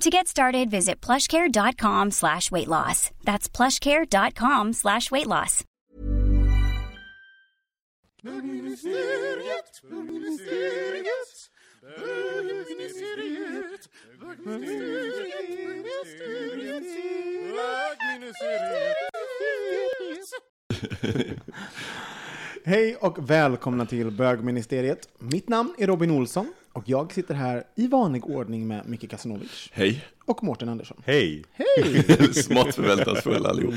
To get started, visit plushcare.com slash weight loss. That's plushcare.com slash weight loss. Hej och välkomna till bögministeriet. Mitt namn är Robin Olsson och jag sitter här i vanlig ordning med Micke Kasanovic Hej. och Mårten Andersson. Hej! Hej! Smått förväntansfulla allihop.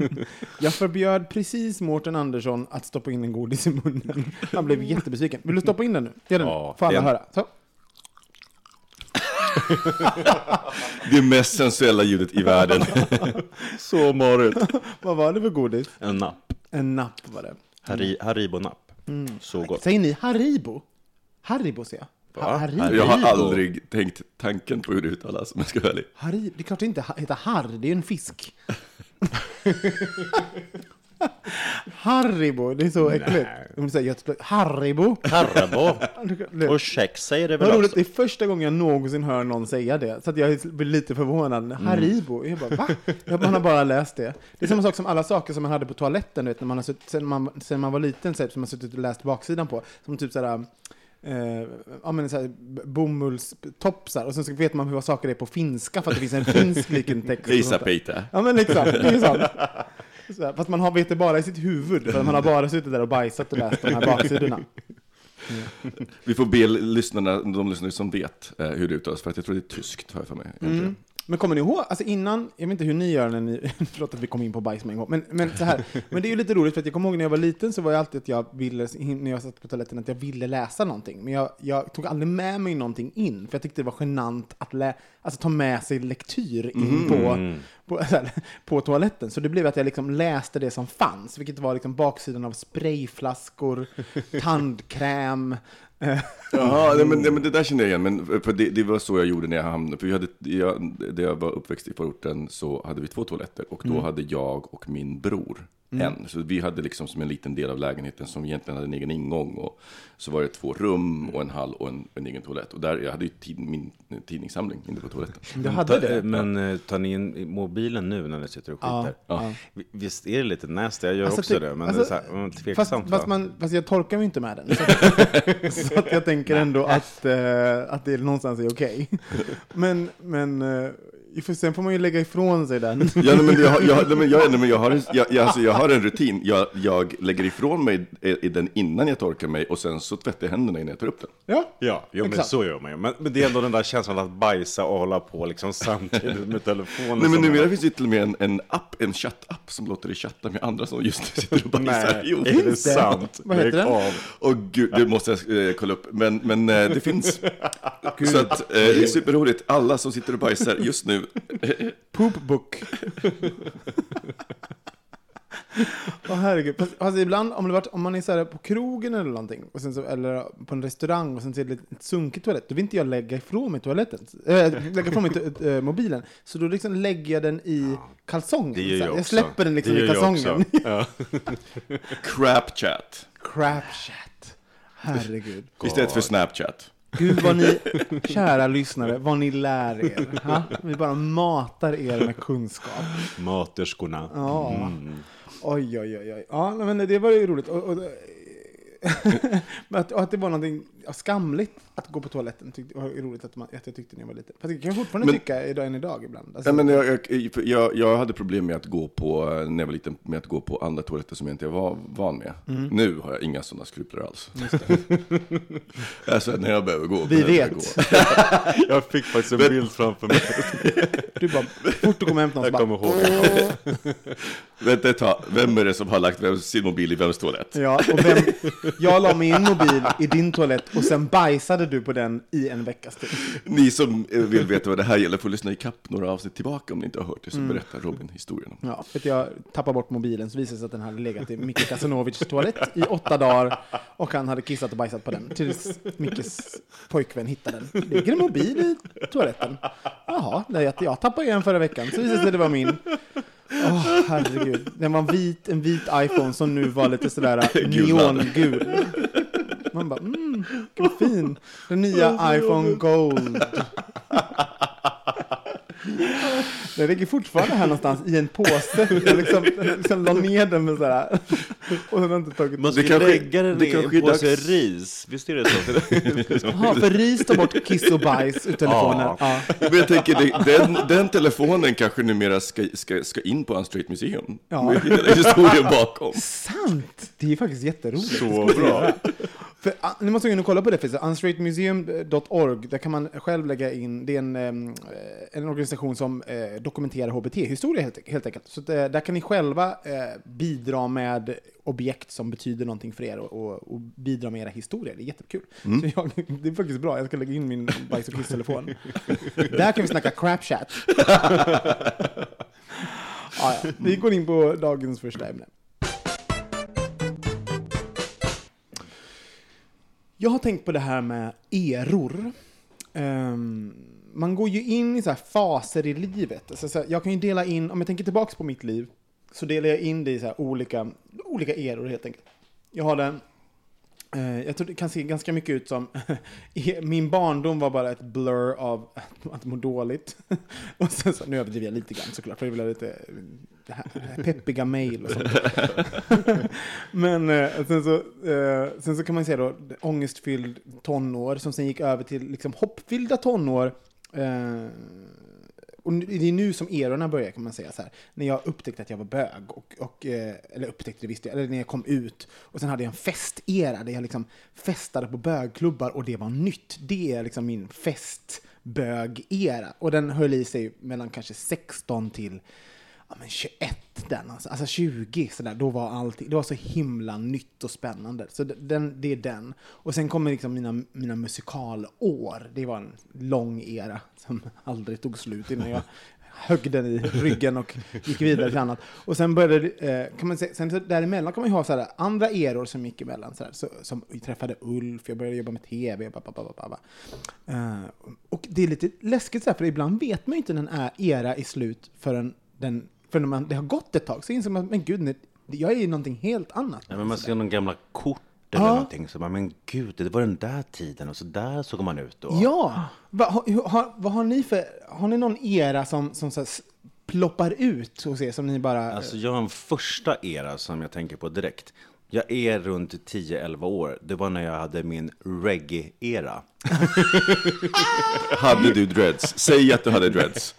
Jag förbjöd precis Mårten Andersson att stoppa in en godis i munnen. Han blev jättebesviken. Vill du stoppa in den nu? Gör det nu. Ja, Får alla höra. Så. Det mest sensuella ljudet i världen. Så marigt. Vad var det för godis? En napp. En napp var det. Harri, Haribo-napp. Så gott. Säger ni Haribo? Haribo säger jag. Va? Haribo? Jag har aldrig tänkt tanken på hur det uttalas om jag ska vara ärlig. Haribo? Det är klart det inte heter harr, det är ju en fisk. Haribo, det är så äckligt. Om du säger Haribo. Haribo. Det- Och kex säger det väl Vad roligt, också? det är första gången jag någonsin hör någon säga det. Så att jag blir lite förvånad. Haribo, jag bara va? Jag- Man har bara läst det. Det är samma sak som alla saker som man hade på toaletten, du vet, när man har suttit, sen, man, sen man var liten, så här, som man suttit och läst baksidan på. Som typ sådär, eh, ja men såhär bomullstopsar. Och sen så vet man hur saker är på finska för att det finns en finsk liten text. där. Risapeita. Ja men liksom, det är sant. Så här, Fast man har, vet det bara i sitt huvud, för man har bara suttit där och bajsat och läst de här baksidorna. Vi får be lyssnarna, de lyssnare som vet eh, hur det uttalas, för att jag tror det är tyskt, har jag för mig. Mm. Men kommer ni ihåg, alltså innan, jag vet inte hur ni gör när ni, förlåt att vi kom in på bajs med en gång, men, men så här, men det är ju lite roligt för att jag kommer ihåg när jag var liten så var jag alltid att jag ville, när jag satt på toaletten, att jag ville läsa någonting. Men jag, jag tog aldrig med mig någonting in, för jag tyckte det var genant att lä, alltså, ta med sig lektyr in på, på, så här, på toaletten. Så det blev att jag liksom läste det som fanns, vilket var liksom baksidan av sprayflaskor, tandkräm, Jaha, nej, men, nej, men det där känner jag igen, men för det, det var så jag gjorde när jag hamnade, för vi hade, jag, där jag var uppväxt i förorten så hade vi två toaletter och då hade jag och min bror en. Så vi hade liksom som en liten del av lägenheten som egentligen hade en egen ingång och så var det två rum och en hall och en, en egen toalett. Och där, jag hade ju tid, min tidningssamling inne på toaletten. jag hade Ta, det. men eh, tar ni in mobilen nu när ni sitter och Ja, skiter? ja. Vi- Visst är det lite nasty? Jag gör Alltså, också ty- det, men alltså, det är så här, mm, Fast, tveksamt fast, va? man, fast jag torkar mig inte med den. Så, att- så att jag tänker ändå att, eh, att det någonstans är okej. Men, men eh, för sen får man ju lägga ifrån sig den. Ja, men jag, har- jag, nej, men jag, nej, men jag, har en, jag, jag, alltså, jag har en rutin. Jag, jag lägger ifrån mig i den innan jag torkar mig och sen så tvättar jag händerna innan jag tar upp den. Ja, Ja, jo, men så gör man ju. Men, men det är ändå den där känslan att bajsa och hålla på liksom samtidigt med telefonen. Nej, men numera finns det till och med en, en app, en chattapp som låter dig chatta med andra som just nu sitter och bajsar. Nej, Jo. är det sant? Vad heter den? av. Och gud, det måste jag eh, kolla upp. Men, men eh, det finns. Så att, eh, det är superroligt. Alla som sitter och bajsar just nu. Poopbook. Åh herregud. Fast, fast ibland om, det varit, om man är så här på krogen eller någonting, och sen så, eller på en restaurang och sen så är det ett sunkigt toalett, då vill inte jag lägga ifrån mig toaletten, äh, lägga ifrån mig to- äh, mobilen. Så då liksom lägger jag den i kalsongen. Det gör jag jag också. släpper den liksom i kalsongen. Ja. Crapchat. Crapchat. Herregud. Istället för Snapchat. Gud vad ni, kära lyssnare, vad ni lär er. Ha? Vi bara matar er med kunskap. Materskorna. Ja. Mm. Oj, oj, oj, oj. Ja, men det var ju roligt. Och, och, och att det var någonting, ja, skamligt att gå på toaletten. Tyckte, var roligt att, man, att jag tyckte när jag var liten. Fast det kan jag fortfarande Men- tycka idag, än idag ibland. Alltså, Ja, men jag, jag, jag, jag hade problem med att gå på, när jag var liten, med att gå på andra toaletter som jag inte var van med. Mm. Nu har jag inga sådana skrupler alls. alltså när jag behöver gå. Vi jag vet. Gå. Jag fick faktiskt en bild framför mig. Du bara, fort du kommer hem någon så Jag kommer ihåg. Vänta ett tag, vem är det som har lagt vem, sin mobil i vems toalett? Ja, och vem, jag la min mobil i din toalett och sen bajsade du på den i en veckas tid. Ni som eh, vill veta vad det här gäller får lyssna i kapp några avsnitt tillbaka om ni inte har hört det, så Mm. berättar Robin historien om Ja, för att jag tappade bort mobilen så visade det sig att den hade legat i Micke Kasanovics toalett i åtta dagar och han hade kissat och bajsat på den tills Mickes pojkvän hittade den. Ligger en mobil i toaletten? Jaha, att jag tappade en förra veckan så visade det sig att det var min. Åh, herregud. Den var vit, en vit iPhone som nu var lite sådär neongul. Man bara, mm, vilken fin. Den nya iPhone Gold. Den ligger fortfarande här någonstans i en påse. Jag liksom, liksom la ner den med sådär. Och sen har inte tagit... Man ska Det kanske- lägga den det i en påse dags- ris. Visst är det så? Jaha, för ris tar bort kiss och bajs ur telefonen. Ja. Ja. Men jag tänker, det, den, den telefonen kanske numera ska, ska, ska in på Unstraight Museum. Ja. Med hela historien bakom. Sant! Det är faktiskt jätteroligt. Så bra. För, ah, ni måste gå in och kolla på det, för unstraightmuseum.org, där kan man själv lägga in, det är en, eh, en organisation som eh, dokumenterar HBT-historia helt, helt enkelt. Så att, eh, där kan ni själva eh, bidra med objekt som betyder någonting för er och, och, och bidra med era historier. Det är jättekul. Så jag, det är faktiskt bra, jag ska lägga in min bajs och kiss-telefon. där kan vi snacka crapchat. ah, ja. Vi går in på dagens första ämne. Jag har tänkt på det här med eror. Um, man går ju in i så här faser i livet. Alltså, så här, jag kan ju dela in, om jag tänker tillbaka på mitt liv, så delar jag in det i så här olika, olika eror helt enkelt. Jag har den, Eh, jag tror det kan se ganska mycket ut som, min barndom var bara ett blur av att må dåligt. och sen så, nu överdriver jag lite grann såklart, för det vill ha lite peppiga mejl och sånt. Men eh, sen, så, eh, sen så kan man säga då ångestfylld tonår som sen gick över till liksom hoppfyllda tonår. Och det är nu som erorna börjar kan man säga så här. När jag upptäckte att jag var bög, och, och, eh, eller upptäckte det visste jag, eller när jag kom ut. Och sen hade jag en festera där jag liksom festade på bögklubbar och det var nytt. Det är liksom min festbög-era. Och den höll i sig mellan kanske 16 till ja, men 21 den, alltså, alltså 20 sådär, då var allting, det var så himla nytt och spännande. Så den, det är den. Och sen kommer liksom mina, mina musikalår, det var en lång era som aldrig tog slut innan jag högg den i ryggen och gick vidare till annat. Och sen började, eh, kan man säga, sen däremellan kan man ju ha sådär, andra eror som gick emellan, sådär, så, som vi träffade Ulf, jag började jobba med tv, ba. Eh, och det är lite läskigt sådär, för ibland vet man ju inte när en era är slut förrän den för när man, det har gått ett tag så inser man men gud, jag är ju någonting helt annat. Ja, men man ser någon gamla kort eller Ja. någonting. Så man, men gud, det var den där tiden och så där såg man ut då. Ja! Va, ha, har, vad har ni för, har ni någon era som, som så här, ploppar ut hos er som ni bara... Alltså jag har en första era som jag tänker på direkt. Jag är runt 10-11 år. Det var när jag hade min reggae-era. Hade du dreads? Säg att du hade dreads.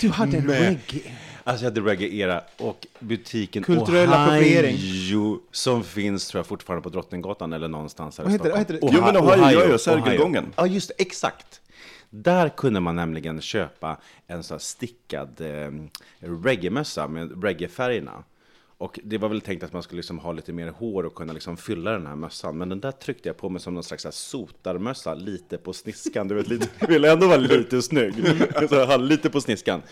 du hade en reggae. Alltså jag hade reggae-era och butiken Kulturell appropriering. Ohio, som finns tror jag fortfarande på Drottninggatan eller någonstans här Vad i heter? Stockholm. Vad heter det? Jo, men Ohio, ja, ja, Sergelgången. Ja, just det, exakt. Där kunde man nämligen köpa en sån stickad eh, reggae-mössa med reggae-färgerna. Och det var väl tänkt att man skulle liksom ha lite mer hår och kunna liksom fylla den här mössan. Men den där tryckte jag på mig som någon slags sotarmössa, lite på sniskan. Du vet, lite, jag ville ändå vara lite snygg. Så jag hade lite på sniskan.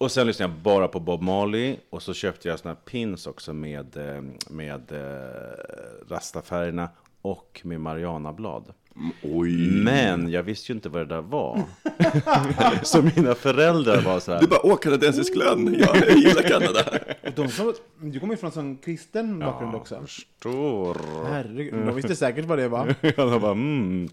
Och sen lyssnade jag bara på Bob Marley och så köpte jag såna här pins också med, eh, med eh, rastafärgerna och med Marianablad. Oj. Men jag visste ju inte vad det där var. så mina föräldrar var så här. Du bara, åh, kanadensisk lön. Ja, jag gillar Kanada. Och de som, du kommer ju från en sån kristen bakgrund också. Förstår. Herregud, de visste säkert vad det var. Jag bara, mm,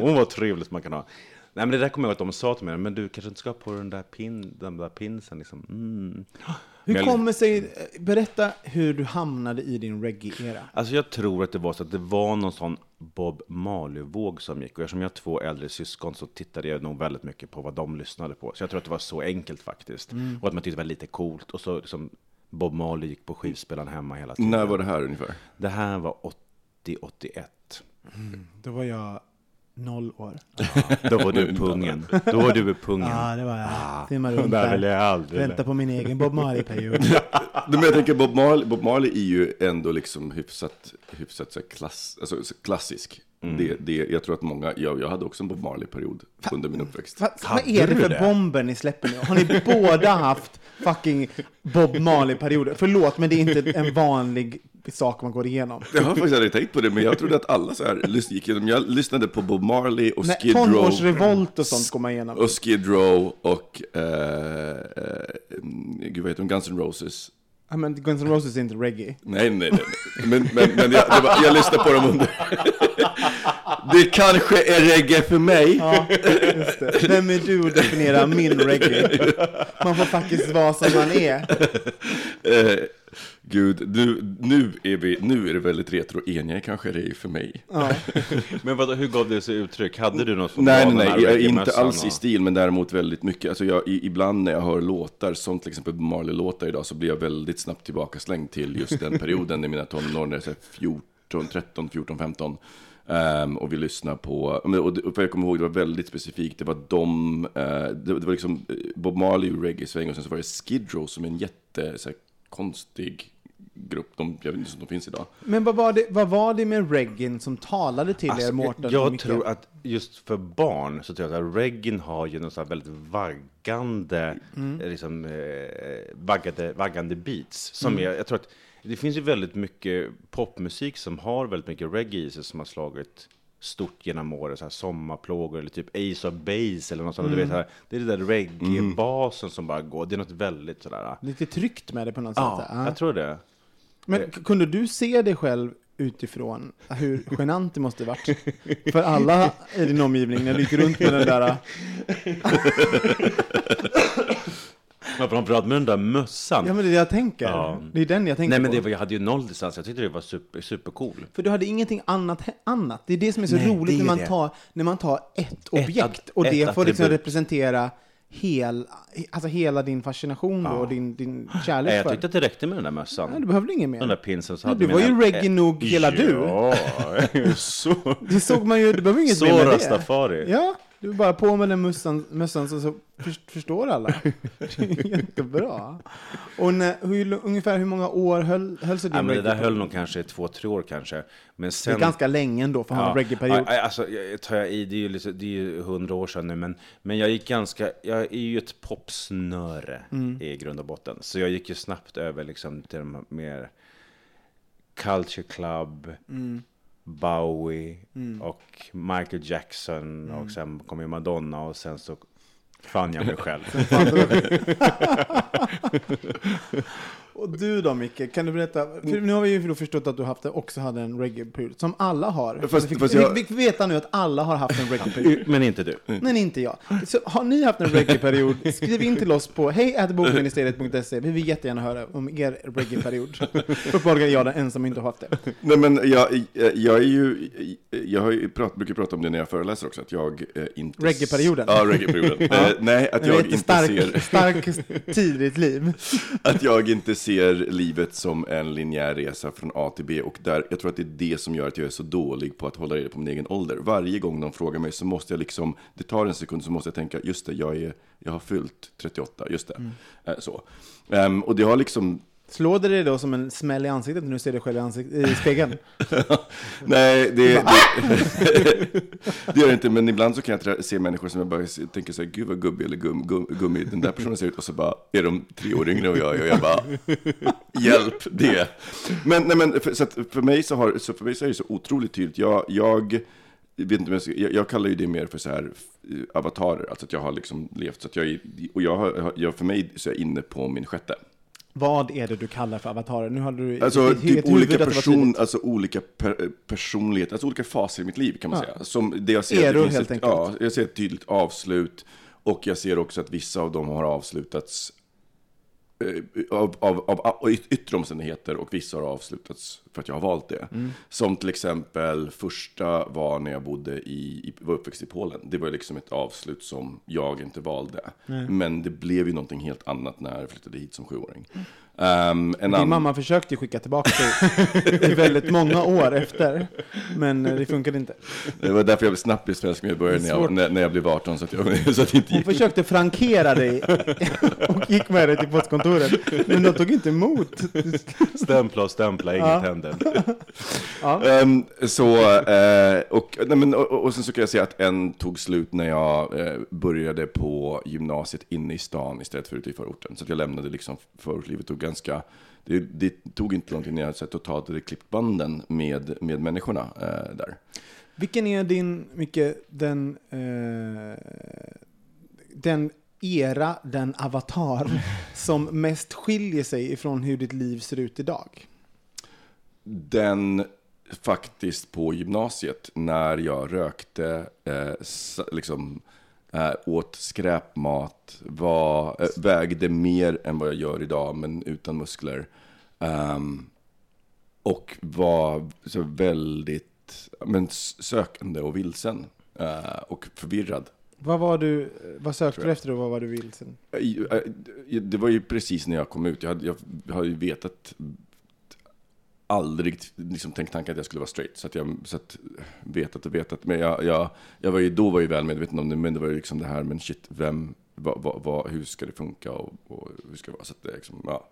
åh vad trevligt man kan ha. Nej men det där kommer jag ihåg att de sa till mig, men du kanske inte ska ha på den där, pin, den där pinsen liksom. Mm. Hur Men- kommer sig, berätta hur du hamnade i din reggae-era. Alltså jag tror att det var så att det var någon sån Bob Marley-våg som gick. Och eftersom jag har två äldre syskon så tittade jag nog väldigt mycket på vad de lyssnade på. Så jag tror att det var så enkelt faktiskt. Mm. Och att man tyckte det var lite coolt. Och så liksom Bob Marley gick på skivspelaren hemma hela tiden. När var det här ungefär? Det här var 80-81. Då var jag noll år. Då var du pungen. Då var du pungen. Ja, det var jag. Simmade runt där vill jag aldrig. Vänta på min egen Bob Marley-period. Men jag tänker Bob Marley, Bob Marley är ju ändå liksom hyfsat, hyfsat så klass, alltså, så klassisk. Mm. Det, det, jag tror att många, jag, jag hade också en Bob Marley-period under min uppväxt. Va, vad är det du för det? bomber ni släpper nu? Har ni båda haft fucking Bob Marley-perioder? Förlåt, men det är inte en vanlig sak man går igenom. Jag har faktiskt aldrig tänkt på det, men jag trodde att alla så här gick igenom. Jag lyssnade på Bob Marley och Nej, Skid Row. tonårsrevolt och sånt går man igenom. Och Skid Row och, eh, eh, gud vad heter de, Guns N' Roses. Ja, men Guns N' Roses är inte reggae. Nej, nej, nej. Men, men, men jag, var, jag lyssnade på dem under... Det kanske är reggae för mig. Ja, just det. Vem är du att definiera min reggae? Man får faktiskt vara som man är. Gud, nu, nu, är vi, nu är det väldigt retro. Enya kanske är det för mig. Ja. Men vadå, hur gav det sig uttryck? Hade du något som Nej, nej, nej, jag är inte alls i och- stil, men däremot väldigt mycket. Alltså jag, i, ibland när jag hör låtar, som till exempel Marley-låtar idag, så blir jag väldigt snabbt tillbaka slängd till just den perioden i mina tonår, när jag är 14, 13, 14, 15. Ehm, och vi lyssnar på, men- och det- för jag kommer ihåg, det var väldigt specifikt, det var de, eh, det, det var liksom eh, Bob Marley och reggae-sväng, och sen så var det Skid Row som är en jätte, så här, konstig grupp, de, jag vet inte om de finns idag. Men vad var, det, vad var det med reggae som talade till er, Alltså, Mårten? och jag Micke? tror att just för barn så tror jag att reggae har ju något så här väldigt vaggande, Mm. liksom, eh, vaggade, vaggande beats. Som Mm. är, jag tror att det finns ju väldigt mycket popmusik som har väldigt mycket reggae i sig som har slagit stort genom åren, så här sommarplågor eller typ Ace of Base eller något sånt. Du vet, så här, det är det där reggae-basen som bara går, det är något väldigt sådär. Lite tryggt med det på något Ja, sätt. Ja. jag tror det. Men k- kunde du se dig själv utifrån hur genant det måste varit för alla i din omgivning när du gick runt med den där... Men framförallt med den där mössan. Ja men det är det jag tänker. Ja. Det är den jag tänker Nej men det var, jag hade ju noll distans, jag tyckte det var super, supercool. För du hade ingenting annat, annat. Det är det som är så Nej, roligt det är när man, det. tar, när man tar ett objekt och det ett får liksom representera hel, alltså hela din fascination då, och din, din kärlek Nej, jag för. tyckte att det räckte med den där mössan. Nej, du behövde inget mer. Den där pinsen så Ja, hade du var ju reggae nog hela du. Ja, så, Det såg man ju, du behöver inget så mer med det. rastafari. Ja, du bara på med den mössan, mössan så, så för, förstår alla. Det jättebra. Och när, hur, ungefär hur många år höll, höll sig din Ja, men det där höll nog kanske två, tre år kanske. Men Det sen... är ganska länge ändå för att ha en reggae-period. Ja, Alltså, tar jag i, det är ju lite, det är ju hundra år sedan nu, men, men jag gick ganska, jag är ju ett popsnöre Mm. i grund och botten. Så jag gick ju snabbt över liksom till de mer Culture Club, Mm. Bowie och Michael Jackson Mm. och sen kom ju Madonna och sen så fann jag mig själv. Och du då Micke, kan du berätta? För nu har vi ju förstått att du haft, också hade en reggae-period, som alla har. Fast- vi, fick, jag- fick veta nu att alla har haft en reggae-period. men inte du. Men inte jag. Så har ni haft en reggae-period, skriv in till oss på hejatbokministeriet.se. Vi vill jättegärna höra om er reggae-period. Uppenbarligen är jag den ensam som inte har haft det. Nej men jag, jag är ju, jag har ju prat, brukar prata om det när jag föreläser också, att jag eh, inte... Reggae-perioden. Ja, reggae-perioden. Eh, nej, att jag inte stark, ser... stark tid i ditt liv. Att jag inte ser livet som en linjär resa från A till B och där, jag tror att det är det som gör att jag är så dålig på att hålla reda på min egen ålder. Varje gång de frågar mig så måste jag liksom, det tar en sekund så måste jag tänka, just det, jag, är, jag har fyllt 38, just det. Eh, så. Ehm, och det har liksom, Slår det dig då som en smäll i ansiktet när du ser dig själv i, ansikt, i spegeln? nej, det, det, det gör det inte, men ibland så kan jag se människor som jag bara tänker så här, gud vad gubbig eller gum, gum, gummi den där personen ser ut, och så bara är de tre år yngre och jag, och jag bara, hjälp det. Men, nej, men för, så för, mig så har, så för mig så är det så otroligt tydligt, jag, jag vet inte jag, jag, kallar ju det mer för så här eh, avatarer, alltså att jag har liksom levt, så att jag, och jag, har- jag, för mig så är jag inne på min sjätte. Vad är det du kallar för avatarer? Nu har du Alltså ett- typ olika, person, alltså olika per, personligheter, alltså olika faser i mitt liv kan man Ja. säga. Som det jag ser, finns helt ett, enkelt. Ja, jag ser ett tydligt avslut. Och jag ser också att vissa av dem har avslutats av, av, av, av yttre omständigheter och vissa har avslutats för att jag har valt det. Som till exempel första var när jag bodde i, i var uppväxt i Polen. Det var liksom ett avslut som jag inte valde. Men det blev ju någonting helt annat när jag flyttade hit som sjuåring. Um, en Din annan- mamma försökte skicka tillbaka dig i väldigt många år efter, men eh, det funkade inte. Det var därför jag blev snabbt svensk medborgare när jag, när, när jag blev 18 så att, jag, så att det inte Hon gick. försökte frankera dig och gick med dig till postkontoret, men de tog inte emot. Stämpla och stämpla, inget Ja. händer. Ehm, så, eh, och, nej, men, och, och sen så kan jag säga att en tog slut när jag eh, började på gymnasiet inne i stan istället för ute i förorten. Så att jag lämnade liksom förortslivet och ganska, det, det tog inte lång tid när jag så totalt hade klippt banden med, med människorna eh, där. Vilken är din, Micke, den, eh, den era, den avatar som mest skiljer sig ifrån hur ditt liv ser ut idag? Den faktiskt på gymnasiet när jag rökte, eh, liksom, eh, åt skräpmat, var, eh, vägde mer än vad jag gör idag, men utan muskler. Ehm, och var så väldigt men, sökande och vilsen eh, och förvirrad. Vad var du, vad sökte du efter och vad var du vilsen? Det var ju precis när jag kom ut. Jag hade, jag hade ju vetat, aldrig liksom tänkt tanken att jag skulle vara straight. Så att jag så att, vetat och vetat. Men jag, jag, jag var ju, då var jag väl medveten om det. Men det var ju liksom det här, men shit, vem, va, va, va, hur ska det funka och, och hur ska det vara? Så att det, liksom, ja.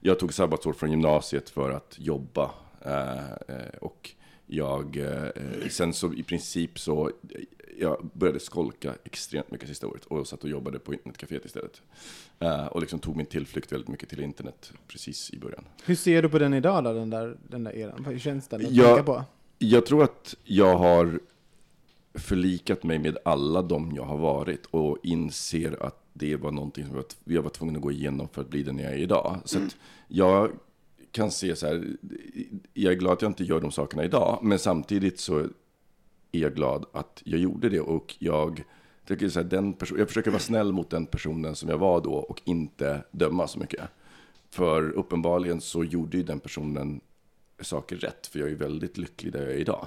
Jag tog sabbatsår från gymnasiet för att jobba. Eh, eh och jag, eh, sen så i princip så, jag började skolka extremt mycket sista året och satt och jobbade på internetcaféet istället. Eh, och liksom tog min tillflykt väldigt mycket till internet precis i början. Hur ser du på den idag då, den där, den där eran? Hur känns den att Ja. tänka på? Jag tror att jag har förlikat mig med alla de jag har varit och inser att det var någonting som jag var- jag var tvungen att gå igenom för att bli den jag är idag. Så jag kan se så här, jag är glad att jag inte gör de sakerna idag, men samtidigt så är jag glad att jag gjorde det och jag tycker så här, den person, jag försöker vara snäll mot den personen som jag var då och inte döma så mycket. För uppenbarligen så gjorde ju den personen saker rätt, för jag är väldigt lycklig där jag är idag.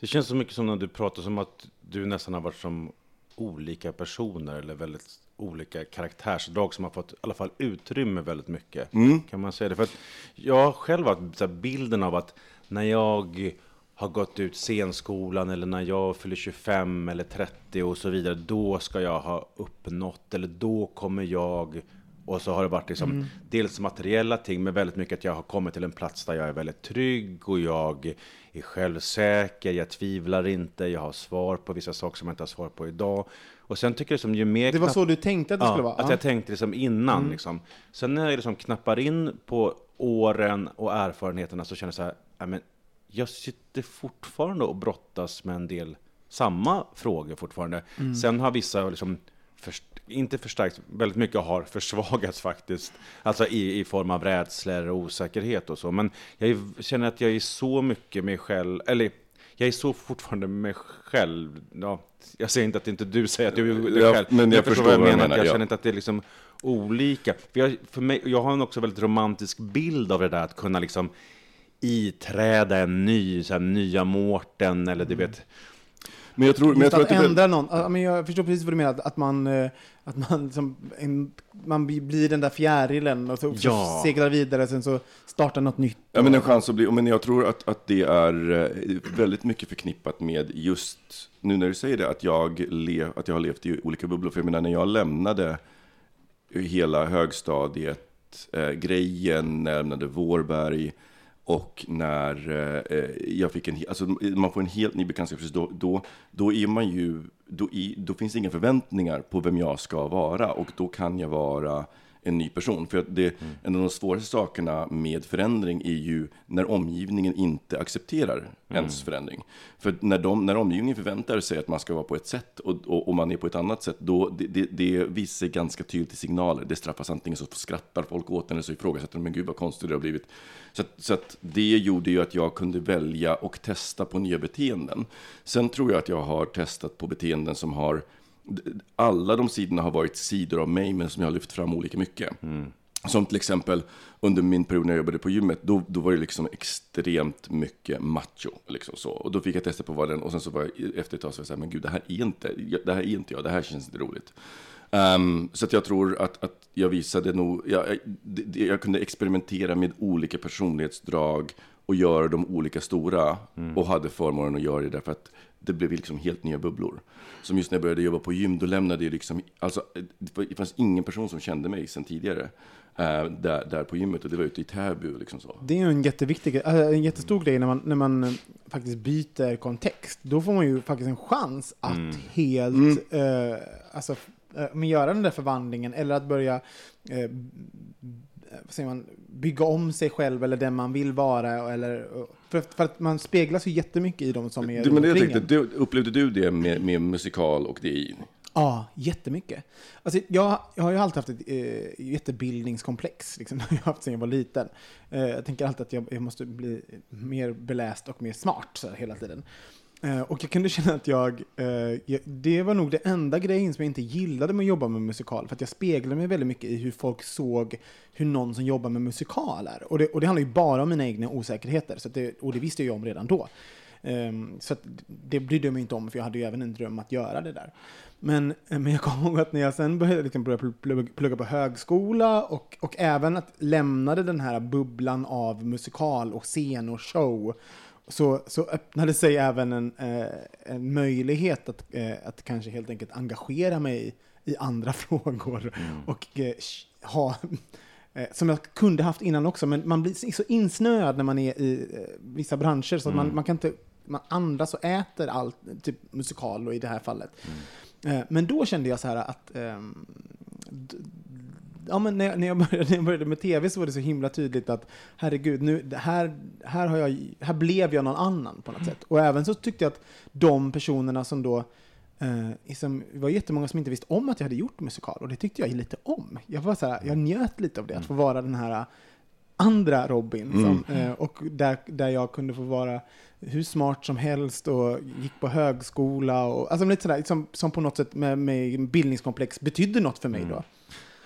Det känns så mycket som när du pratar som att du nästan har varit som olika personer eller väldigt olika karaktärsdrag som har fått i alla fall utrymme väldigt mycket. Kan man säga det? För att jag har själv haft bilden av att när jag har gått ut scenskolan eller när jag fyller 25 eller 30 och så vidare, då ska jag ha uppnått eller då kommer jag och så har det varit liksom dels materiella ting, men väldigt mycket att jag har kommit till en plats där jag är väldigt trygg och jag är självsäker, jag tvivlar inte, jag har svar på vissa saker som jag inte har svar på idag. Och sen tycker jag som ju mer Det var så du tänkte att det ja, skulle vara? att jag tänkte liksom innan liksom. Sen när jag liksom knappar in på åren och erfarenheterna så känner jag så här, ja, men jag sitter fortfarande och brottas med en del samma frågor fortfarande. Sen har vissa liksom först, inte förstärkts, väldigt mycket har försvagats faktiskt. Alltså i, i form av rädslor och osäkerhet och så. Men jag känner att jag är så mycket mig själv, eller jag är så fortfarande mig själv. Ja, jag säger inte att inte du säger att du är dig Ja, själv. men jag förstår vad du menar, Jag ja. känner inte att det är liksom olika. För jag, för mig, jag har en också väldigt romantisk bild av det där att kunna liksom iträda en ny, så här, nya Mårten eller du vet. Men jag tror, men jag tror att att det ändra någon. Ja, men jag förstår precis vad du menar, att- man, eh, att man, som en, man blir- den där fjärilen och så, Ja. så seglar vidare, sen så startar något nytt. Ja, men en chans att bli, men jag tror att, att det är eh, väldigt mycket förknippat med just, nu när du säger det, att jag, le, att jag har levt i olika bubblor. För jag menar, när jag lämnade hela högstadiet, eh, grejen, när jag lämnade Vårberg, och när eh, eh, jag fick en, alltså man får en helt ny bekantskap, då, då, då är man ju, då, i, då finns det inga förväntningar på vem jag ska vara, och då kan jag vara en ny person. För det, en av de svåraste sakerna med förändring är ju när omgivningen inte accepterar ens förändring. För när, de, när omgivningen förväntar sig att man ska vara på ett sätt och, och, och man är på ett annat sätt, då det, det, det visar ganska tydligt i signaler. Det straffas antingen så skrattar folk åt en eller så ifrågasätter de, men gud vad konstigt det har blivit. Så, att, så att det gjorde ju att jag kunde välja och testa på nya beteenden. Sen tror jag att jag har testat på beteenden som har alla de sidorna har varit sidor av mig, men som jag har lyft fram olika mycket. Som till exempel under min period när jag jobbade på gymmet, då, då var det liksom extremt mycket macho. Liksom så. Och då fick jag testa på vad den, och sen så var jag efter ett tag så var jag så här, men gud, det här är inte, det här är inte jag, det här känns inte roligt. Ehm, så jag tror att, att jag visade nog, jag, jag, kunde experimentera med olika personlighetsdrag och göra dem olika stora. Och hade förmånen att göra det därför att det blev liksom helt nya bubblor. Som just när jag började jobba på gym, då lämnade jag liksom, alltså det fanns ingen person som kände mig sedan tidigare. eh, där, där på gymmet och det var ute i Täby liksom så. Det är ju en jätteviktig, äh, en jättestor grej när man, när man eh, faktiskt byter kontext. Då får man ju faktiskt en chans att helt eh, alltså, eh, men göra den där förvandlingen eller att börja eh, vad säger man, bygga om sig själv eller den man vill vara. Eller, för, för att man speglas ju jättemycket i de som är Du, men det jag tänkte, du, upplevde du det med, med musikal och DI? Ja, jättemycket. Alltså, jag, jag har ju alltid haft ett eh, jättebildningskomplex, liksom, det har jag haft sedan jag var liten. Eh, jag tänker alltid att jag, jag måste bli mer beläst och mer smart så här, hela tiden. Eh, och jag kunde känna att eh, jag, det var nog det enda grejen som jag inte gillade med att jobba med musikal, för att jag speglade mig väldigt mycket i hur folk såg hur någon som jobbar med musikal är. Och det, och det handlar ju bara om mina egna osäkerheter, så att det, och det visste jag ju om redan då. Ehm, så att det brydde jag mig inte om, för jag hade ju även en dröm att göra det där. Men, eh, men jag kommer ihåg att när jag sen började liksom började plugga, plugga på högskola och, och även att lämnade den här bubblan av musikal och scen och show, så, så öppnade sig även en, eh, en möjlighet att, eh, att kanske helt enkelt engagera mig i andra frågor och eh, ha Eh, som jag kunde haft innan också, men man blir så insnöad när man är i eh, vissa branscher så att man, man kan inte, man andas och äter allt, typ musikal och i det här fallet. Eh, men då kände jag så här att ehm, Ja, men när, jag, när, jag började, när jag började med tv så var det så himla tydligt att herregud, nu, här, här, har jag, här blev jag någon annan på något sätt. Och även så tyckte jag att de personerna som då liksom, det var jättemånga som inte visste om att jag hade gjort musikal och det tyckte jag lite om. Jag, var så jag njöt lite av det, att få vara den här andra Robin. Som, eh, och där, där jag kunde få vara hur smart som helst och gick på högskola. Och, alltså lite sådär, som, som på något sätt med, med bildningskomplex betydde något för mig då.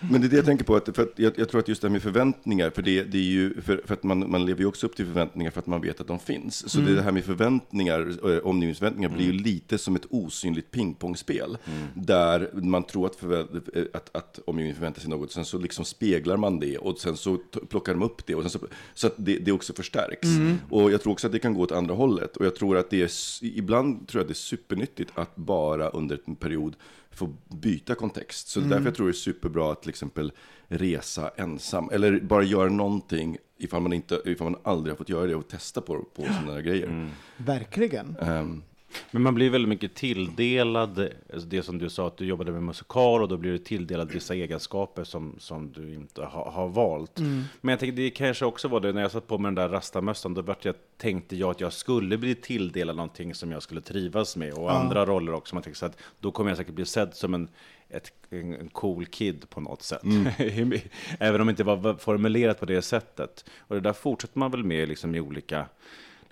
Men det är det jag tänker på, att, för att jag, jag tror att just det här med förväntningar, för, det, det är ju, för, för att man, man lever ju också upp till förväntningar för att man vet att de finns. Så det här med förväntningar, eh, omgivningsförväntningar, blir ju lite som ett osynligt pingpongspel. Där man tror att, förvä- eh, att, att omgivningen förväntar sig något, sen så liksom speglar man det och sen så plockar de upp det. Och så, så att det, det också förstärks. Och jag tror också att det kan gå åt andra hållet. Och jag tror att det är, ibland tror jag det är supernyttigt att bara under en period få byta kontext. Så är därför jag tror det är superbra att till exempel resa ensam. Eller bara göra någonting ifall man, inte, ifall man aldrig har fått göra det och testa på, på sådana här grejer. Verkligen. Ehm, Men man blir väldigt mycket tilldelad, alltså det som du sa att du jobbade med musikal och då blir du tilldelad vissa egenskaper som, som du inte ha, har valt. Men jag tänker det kanske också var det när jag satt på mig den där rastamössan, då vart jag, tänkte jag att jag skulle bli tilldelad någonting som jag skulle trivas med och andra roller också. Man tänkte så att då kommer jag säkert bli sedd som en, ett, en, en cool kid på något sätt. Även om det inte var formulerat på det sättet. Och det där fortsätter man väl med liksom i olika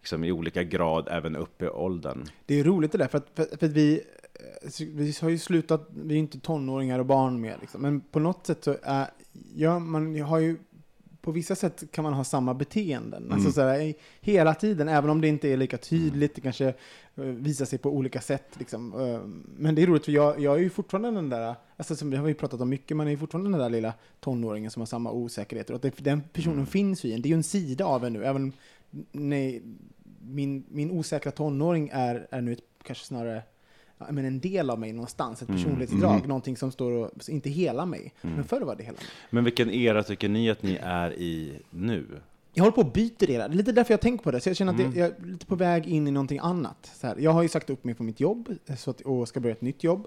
liksom i olika grad även upp i åldern. Det är roligt det där, för att, för, för att vi, eh, vi har ju slutat, vi är inte tonåringar och barn mer, liksom. men på något sätt så är, ja, man har ju, på vissa sätt kan man ha samma beteenden. Alltså så här, i- hela tiden, även om det inte är lika tydligt, det kanske eh, visar sig på olika sätt. Liksom. Eh, Men det är roligt, för jag, jag är ju fortfarande den där, alltså som vi har ju pratat om mycket, man är ju fortfarande den där lilla tonåringen som har samma osäkerheter. Och det, den personen finns ju i en, det är ju en sida av en nu, även nej, min, min osäkra tonåring är, är nu ett, kanske snarare ja, men en del av mig någonstans, ett personlighetsdrag, någonting som står och, inte hela mig, men förr var det hela mig. Men vilken era tycker ni att ni är i nu? Jag håller på och byter era, det är lite därför jag tänker på det, så jag känner att jag, jag är lite på väg in i någonting annat. Så här, jag har ju sagt upp mig från mitt jobb så att, och ska börja ett nytt jobb.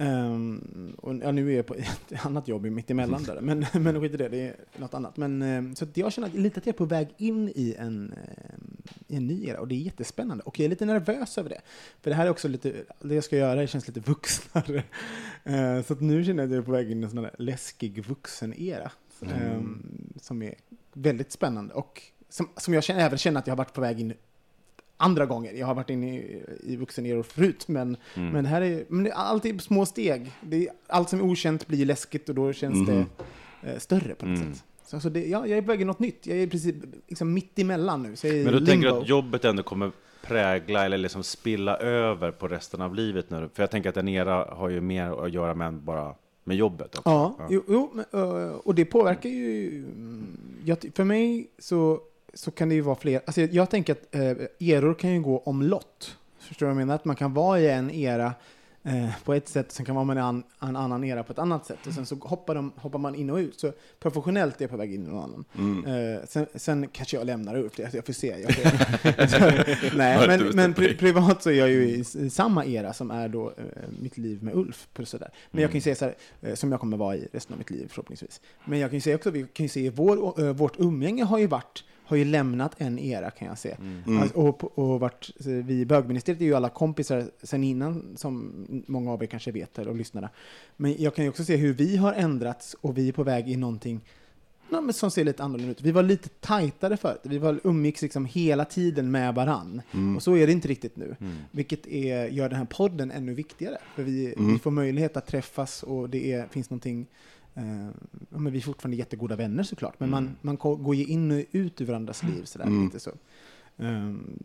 Ehm, och ja, nu är jag på ett annat jobb mitt emellan där, men, men skit i det, det är något annat. Men, ehm, så att jag känner att, lite att jag är på väg in i en, ehm, i en ny era och det är jättespännande. Och jag är lite nervös över det. För det här är också lite, det jag ska göra känns lite vuxnare. Ehm, så att nu känner jag att jag är på väg in i en sån här läskig vuxen-era. ehm, som är väldigt spännande och som, som jag känner, även känner att jag har varit på väg in andra gånger. Jag har varit inne i, i vuxeneror förut, men, men det här är, men det är alltid små steg. Det allt som är okänt blir läskigt och då känns det eh, större på något sätt. Så alltså det, ja, jag är på väg i något nytt. Jag är i princip liksom mitt emellan nu. Så jag är Men du i tänker limbo. att jobbet ändå kommer prägla eller liksom spilla över på resten av livet nu? För jag tänker att en era har ju mer att göra med än bara med jobbet också. Ja, Jo, jo, men, eh, och det påverkar ju... mm, Jag, för mig så, så kan det ju vara fler... Alltså jag, jag tänker att eh, eror kan ju gå omlott. Förstår du vad jag menar? Att man kan vara i en era eh, på ett sätt, sen kan man vara i en, an- en annan era på ett annat sätt. Och sen så hoppar, de, hoppar man in och ut. Så professionellt är jag på väg in i någon annan. Mm. Eh, sen, sen kanske jag lämnar upp det, jag får se. Jag får, nej, men, men pri, privat så är jag ju i, i samma era som är då eh, mitt liv med Ulf. På sådär. Men jag kan ju säga så här, eh, som jag kommer vara i resten av mitt liv förhoppningsvis. Men jag kan ju säga också, vi kan ju se vår, eh, vårt umgänge har ju varit har ju lämnat en era kan jag se. Alltså, och, och varit, så vi i bögministeriet är ju alla kompisar sen innan, som många av er kanske vet och lyssnare. Men jag kan ju också se hur vi har ändrats och vi är på väg i någonting men som ser lite annorlunda ut. Vi var lite tajtare förut. Vi var, umgicks liksom hela tiden med varann. Och så är det inte riktigt nu. Vilket är, gör den här podden ännu viktigare. För vi, vi får möjlighet att träffas och det är, finns någonting eh, ja, men vi är fortfarande jättegoda vänner såklart, men man, man ko- går ju in och ut ur varandras liv sådär lite så. Um,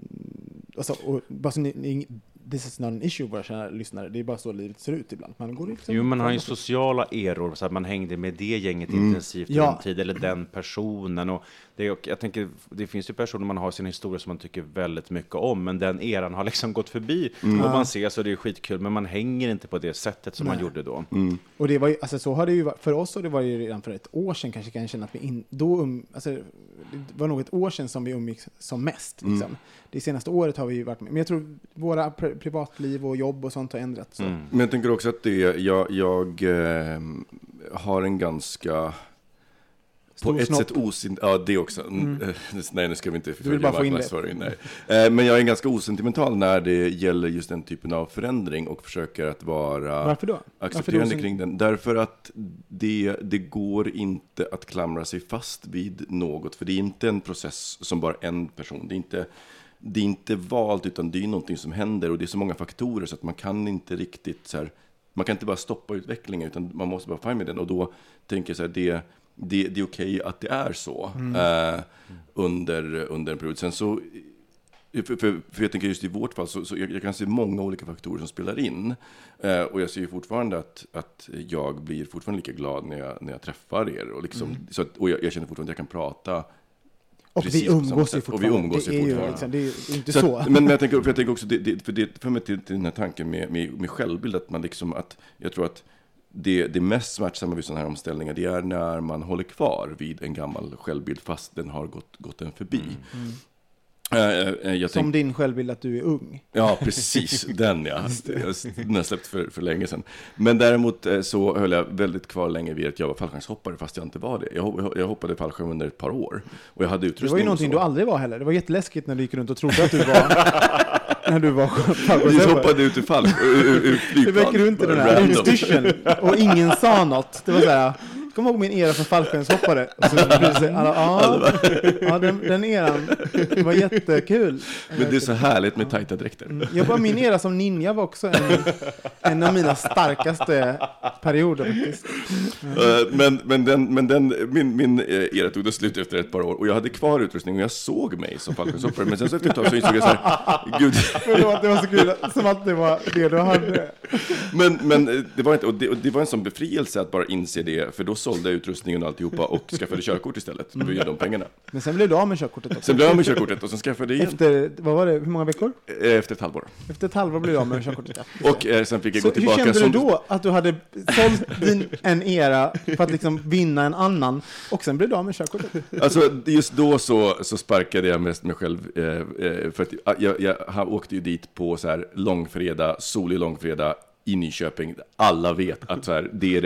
och så och bara så ni, ni, this is not an issue, våra kära lyssnare. Det är bara så livet ser ut ibland. Man går liksom Jo, man har ju sociala eror, så att man hängde med det gänget intensivt Ja. en tid, eller den personen. Och det, och jag tänker, det finns ju personer man har sin historia som man tycker väldigt mycket om, men den eran har liksom gått förbi. Och man ses och det är skitkul, men man hänger inte på det sättet som man gjorde då. Och det var ju, alltså så har det ju varit, för oss har det varit ju redan för ett år sedan kanske kan jag känna att vi in, då, um, alltså, det var nog ett år sedan som vi umgicks som mest. Liksom. Det senaste året har vi ju varit med, men jag tror våra pri- privatliv och jobb och sånt har ändrats. Så. Men jag tänker också att det, jag, jag eh, har en ganska... På ett snopp. sätt osint... Ja, det också. Mm. Nej, nu ska vi inte förfölja marknadsföring. Nej. Eh, Men jag är ganska osentimental när det gäller just den typen av förändring och försöker att vara Varför då? Varför då accepterande kring den. Därför att det, det går inte att klamra sig fast vid något, för det är inte en process som bara en person. Det är inte, det är inte valt, utan det är någonting som händer och det är så många faktorer så att man kan inte riktigt så här, man kan inte bara stoppa utvecklingen, utan man måste bara fine med den. Och då tänker jag så här, det, det, det är okej att det är så eh, under, under en period. Sen så för, för, för jag tänker just i vårt fall, så, så jag, jag kan se många olika faktorer som spelar in. Eh, och jag ser ju fortfarande att, att jag blir fortfarande lika glad när jag, när jag träffar er. Och, liksom, så att, och jag, jag känner fortfarande att jag kan prata. Och precis vi umgås ju sätt. Och vi fortfarande. umgås det är ju fortfarande. liksom, det är inte Så så. Att, men, men jag tänker, för jag tänker också, det, det, för det för mig till, till den här tanken med, med, med självbild, att man liksom, att jag tror att det, det mest smärtsamma vid sådana här omställningar, det är när man håller kvar vid en gammal självbild fast den har gått, gått en förbi. Eh, eh, jag Som tänk- din självbild att du är ung. Ja, precis. Den ja. Den har släppt för, för länge sedan. Men däremot eh, så höll jag väldigt kvar länge vid att jag var fallskärmshoppare fast jag inte var det. Jag, jag hoppade fallskärm under ett par år. Och jag hade utrustning Det var ju någonting du aldrig var heller. Det var jätteläskigt när du gick runt och trodde att du var... när du var fallskärmshoppare. hoppade ut ur fall, ur, ur, ur Du flygplan. gick runt i den här utstyrseln och ingen sa något. Det var så här, kommer ihåg min era som fallskärmshoppare. Det alla, ja, ja den, den eran det var jättekul. Men det är så härligt med tajta dräkter. Mm. Jag bara min era som ninja var också en, en av mina starkaste perioder faktiskt. Eh, Men, men, den, men den, min, min eh, era tog då slut efter ett par år och jag hade kvar utrustning och jag såg mig som fallskärmshoppare. Men sen så efter ett tag så insåg jag så här, gud, Förlåt, det var så kul. Som att det var det du hade. Men, men eh, det, var inte, och det, och det var en sån befrielse att bara inse det, för då sålde jag utrustningen och alltihopa och skaffade körkort istället för de pengarna. Men sen blev du av med körkortet också. Sen blev jag av med körkortet och sen skaffade jag igen Efter, vad var det, hur många veckor? eh, efter ett halvår. Efter ett halvår blev du av med körkortet. ja. Och eh, sen fick jag Så gå hur tillbaka kände du som... då att du hade sålt din, en era för att liksom vinna en annan och sen blev du av med körkortet? Alltså just då så, så sparkade jag mest mig själv. Eh, för att jag, jag, jag åkte ju dit på så här långfredag, solig långfredag i Nyköping. Alla vet att så här, det, är,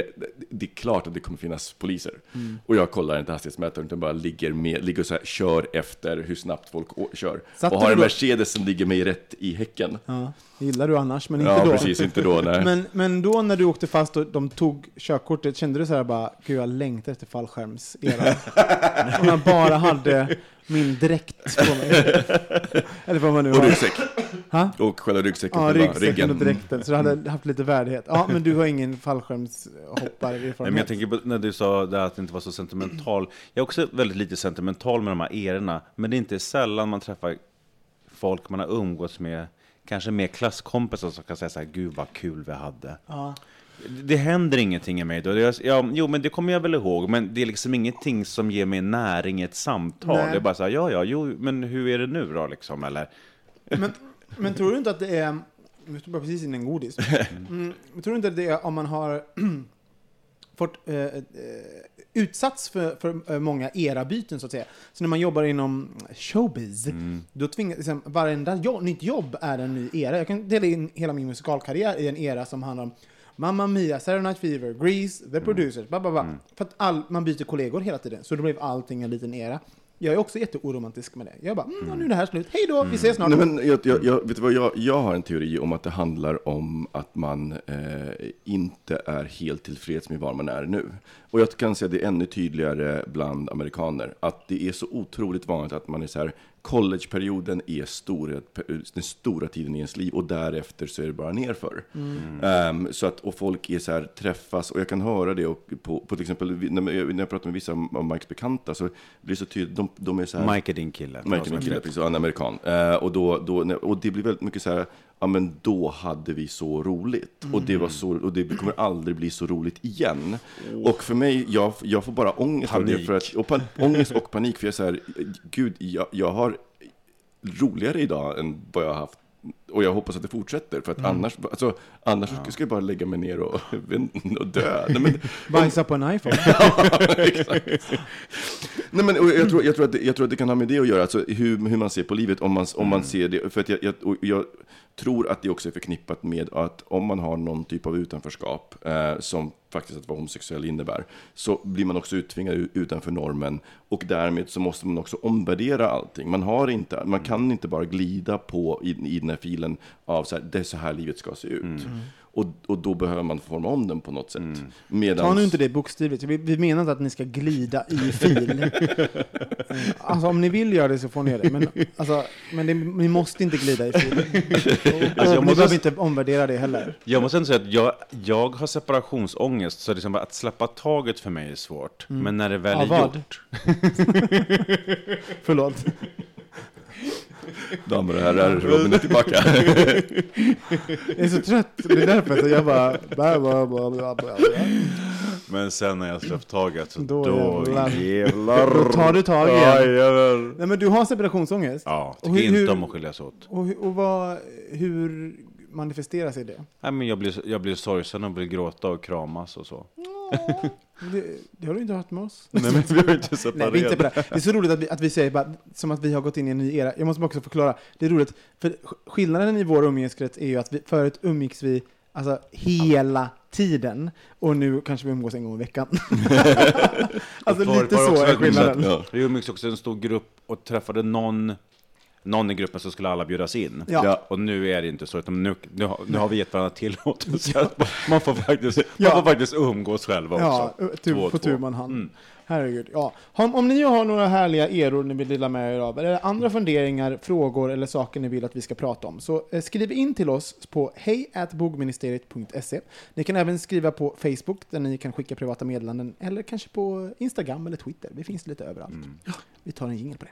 det- är klart att det kommer finnas poliser. Mm. Och jag kollar inte hastighetsmätaren utan bara ligger, med, ligger så här, kör efter hur snabbt folk kör. Satte och har en Mercedes som ligger mig rätt i häcken. Ja. Gillar du annars, men inte Ja, då. precis, inte då, nej. Men, men då när du åkte fast och de tog körkortet, kände du så här bara, gud jag längtar efter fallskärmsera. och jag bara hade min dräkt på mig. Eller vad man nu Och har. ryggsäck. Ha? Och själva ryggsäcken, Ja, ryggsäcken och dräkten, så du hade haft lite värdighet. Ja, men du har ingen fallskärmshoppare Nej, men jag tänker på när du sa det att det inte var så sentimental. Jag är också väldigt lite sentimental med de här erorna, men det är inte sällan man träffar folk man har umgåtts med, kanske mer klasskompisar som kan säga så här, gud vad kul vi hade. Ja. Det händer ingenting i mig då. Det ja, jo, men det kommer jag väl ihåg, men det är liksom ingenting som ger mig näring i ett samtal. Nej. Det är bara så här, ja, ja, jo, men hur är det nu då, liksom, eller? Men, men tror du inte att det är... Jag står bara precis in en godis. Mm, tror du inte att det är om man har fått eh, eh, utsatts för, för eh, många era-byten så att säga. Så när man jobbar inom showbiz, då tvingas liksom, varenda jo- nytt jobb är en ny era. Jag kan dela in hela min musikalkarriär i en era som handlar om Mamma Mia, Saturday Night Fever, Grease, The Producers, bla bla bla. För att all, man byter kollegor hela tiden, så då blev allting en liten era. Jag är också jätteoromantisk med det. Jag bara, mm, nu är det här slut. Hej då, vi ses snart. Nej, men jag, jag, jag, vet du vad, jag, jag har en teori om att det handlar om att man eh, inte är helt tillfreds med var man är nu. Och jag kan säga det ännu tydligare bland amerikaner, att det är så otroligt vanligt att man är så här, collegeperioden är stor, den stora tiden i ens liv och därefter så är det bara nerför. Ehm, så att, och folk är så här, träffas, och jag kan höra det och på, på till exempel när jag, när jag pratar med vissa av Mikes bekanta så blir det så tydligt, de, de är så här, Mike är din kille. Märker min kille, precis, han är amerikan. Eh, och, då, då, och det blir väldigt mycket så här, ja men då hade vi så roligt. Och, det var så, och det kommer aldrig bli så roligt igen. Och för mig, jag, jag får bara ångest av det. Panik. För att, och pan, ångest och panik, för jag är så här, gud, jag, jag har roligare idag än vad jag har haft. Och jag hoppas att det fortsätter, för att annars, alltså, annars ska jag bara lägga mig ner och, och dö. Nej, men, Bajsa på en iPhone. Nej, men, jag, tror, jag, tror att det, jag tror att det kan ha med det att göra, alltså hur, hur man ser på livet, om man, om man ser det. För att jag, jag, jag tror att det också är förknippat med att om man har någon typ av utanförskap, eh, som faktiskt att vara homosexuell innebär, så blir man också uttvingad utanför normen. Och därmed så måste man också omvärdera allting. Man, har inte, man kan inte bara glida på i, i den här filen av så här, det är så här livet ska se ut. Och, och då behöver man forma om den på något sätt. Medans, Ta nu inte det bokstavligt. Vi, vi menar inte att ni ska glida i fil. Alltså om ni vill göra det så får ni göra det. Men, alltså, men det, ni måste inte glida i fil. Och, Alltså, jag och ni måste- behöver inte omvärdera det heller. Jag måste ändå säga att jag, jag har separationsångest, så liksom att släppa taget för mig är svårt. Men när det väl Av är vad? gjort... Förlåt. Damer och herrar, Robin är tillbaka. Jag är så trött. Det är därför så jag bara... Bla, bla, bla, bla, bla. Men sen när jag släppt taget, så Då då, jävlar. jävlar. Då tar du tag igen. Nej men du har separationsångest? Ja, Och tycker hur- inte hur- om att skiljas åt. Och, och vad, hur manifesterar sig det? Nej, men jag, blir, jag blir sorgsen och vill gråta och kramas och så. Det, det har du inte hört med oss. Nej, men vi har inte Nej, vi är inte på separerat. det. det är så roligt att vi, att vi säger bara, som att vi har gått in i en ny era. Jag måste bara också förklara. Det är roligt, för sk- skillnaden i vår umgängeskrets är ju att vi, förut umgicks vi alltså, hela tiden och nu kanske vi umgås en gång i veckan. alltså lite så är skillnaden. Ja. Vi umgicks också en stor grupp och träffade någon, någon i gruppen så skulle alla bjudas in. Ja. Ja. Och nu är det inte så, utan nu, nu, har- nu har vi gett varandra tillåtelse. att Man får faktiskt, man Ja. får faktiskt umgås själva Ja, också. Två och på två. tu man hand. Mm. Herregud. Ja. Om, om ni har några härliga eror ni vill dela med er av, eller andra funderingar, frågor eller saker ni vill att vi ska prata om, så eh, skriv in till oss på hejatbogministeriet.se. Ni kan även skriva på Facebook, där ni kan skicka privata meddelanden, eller kanske på Instagram eller Twitter. Vi finns lite överallt. Ja, vi tar en jingel på det.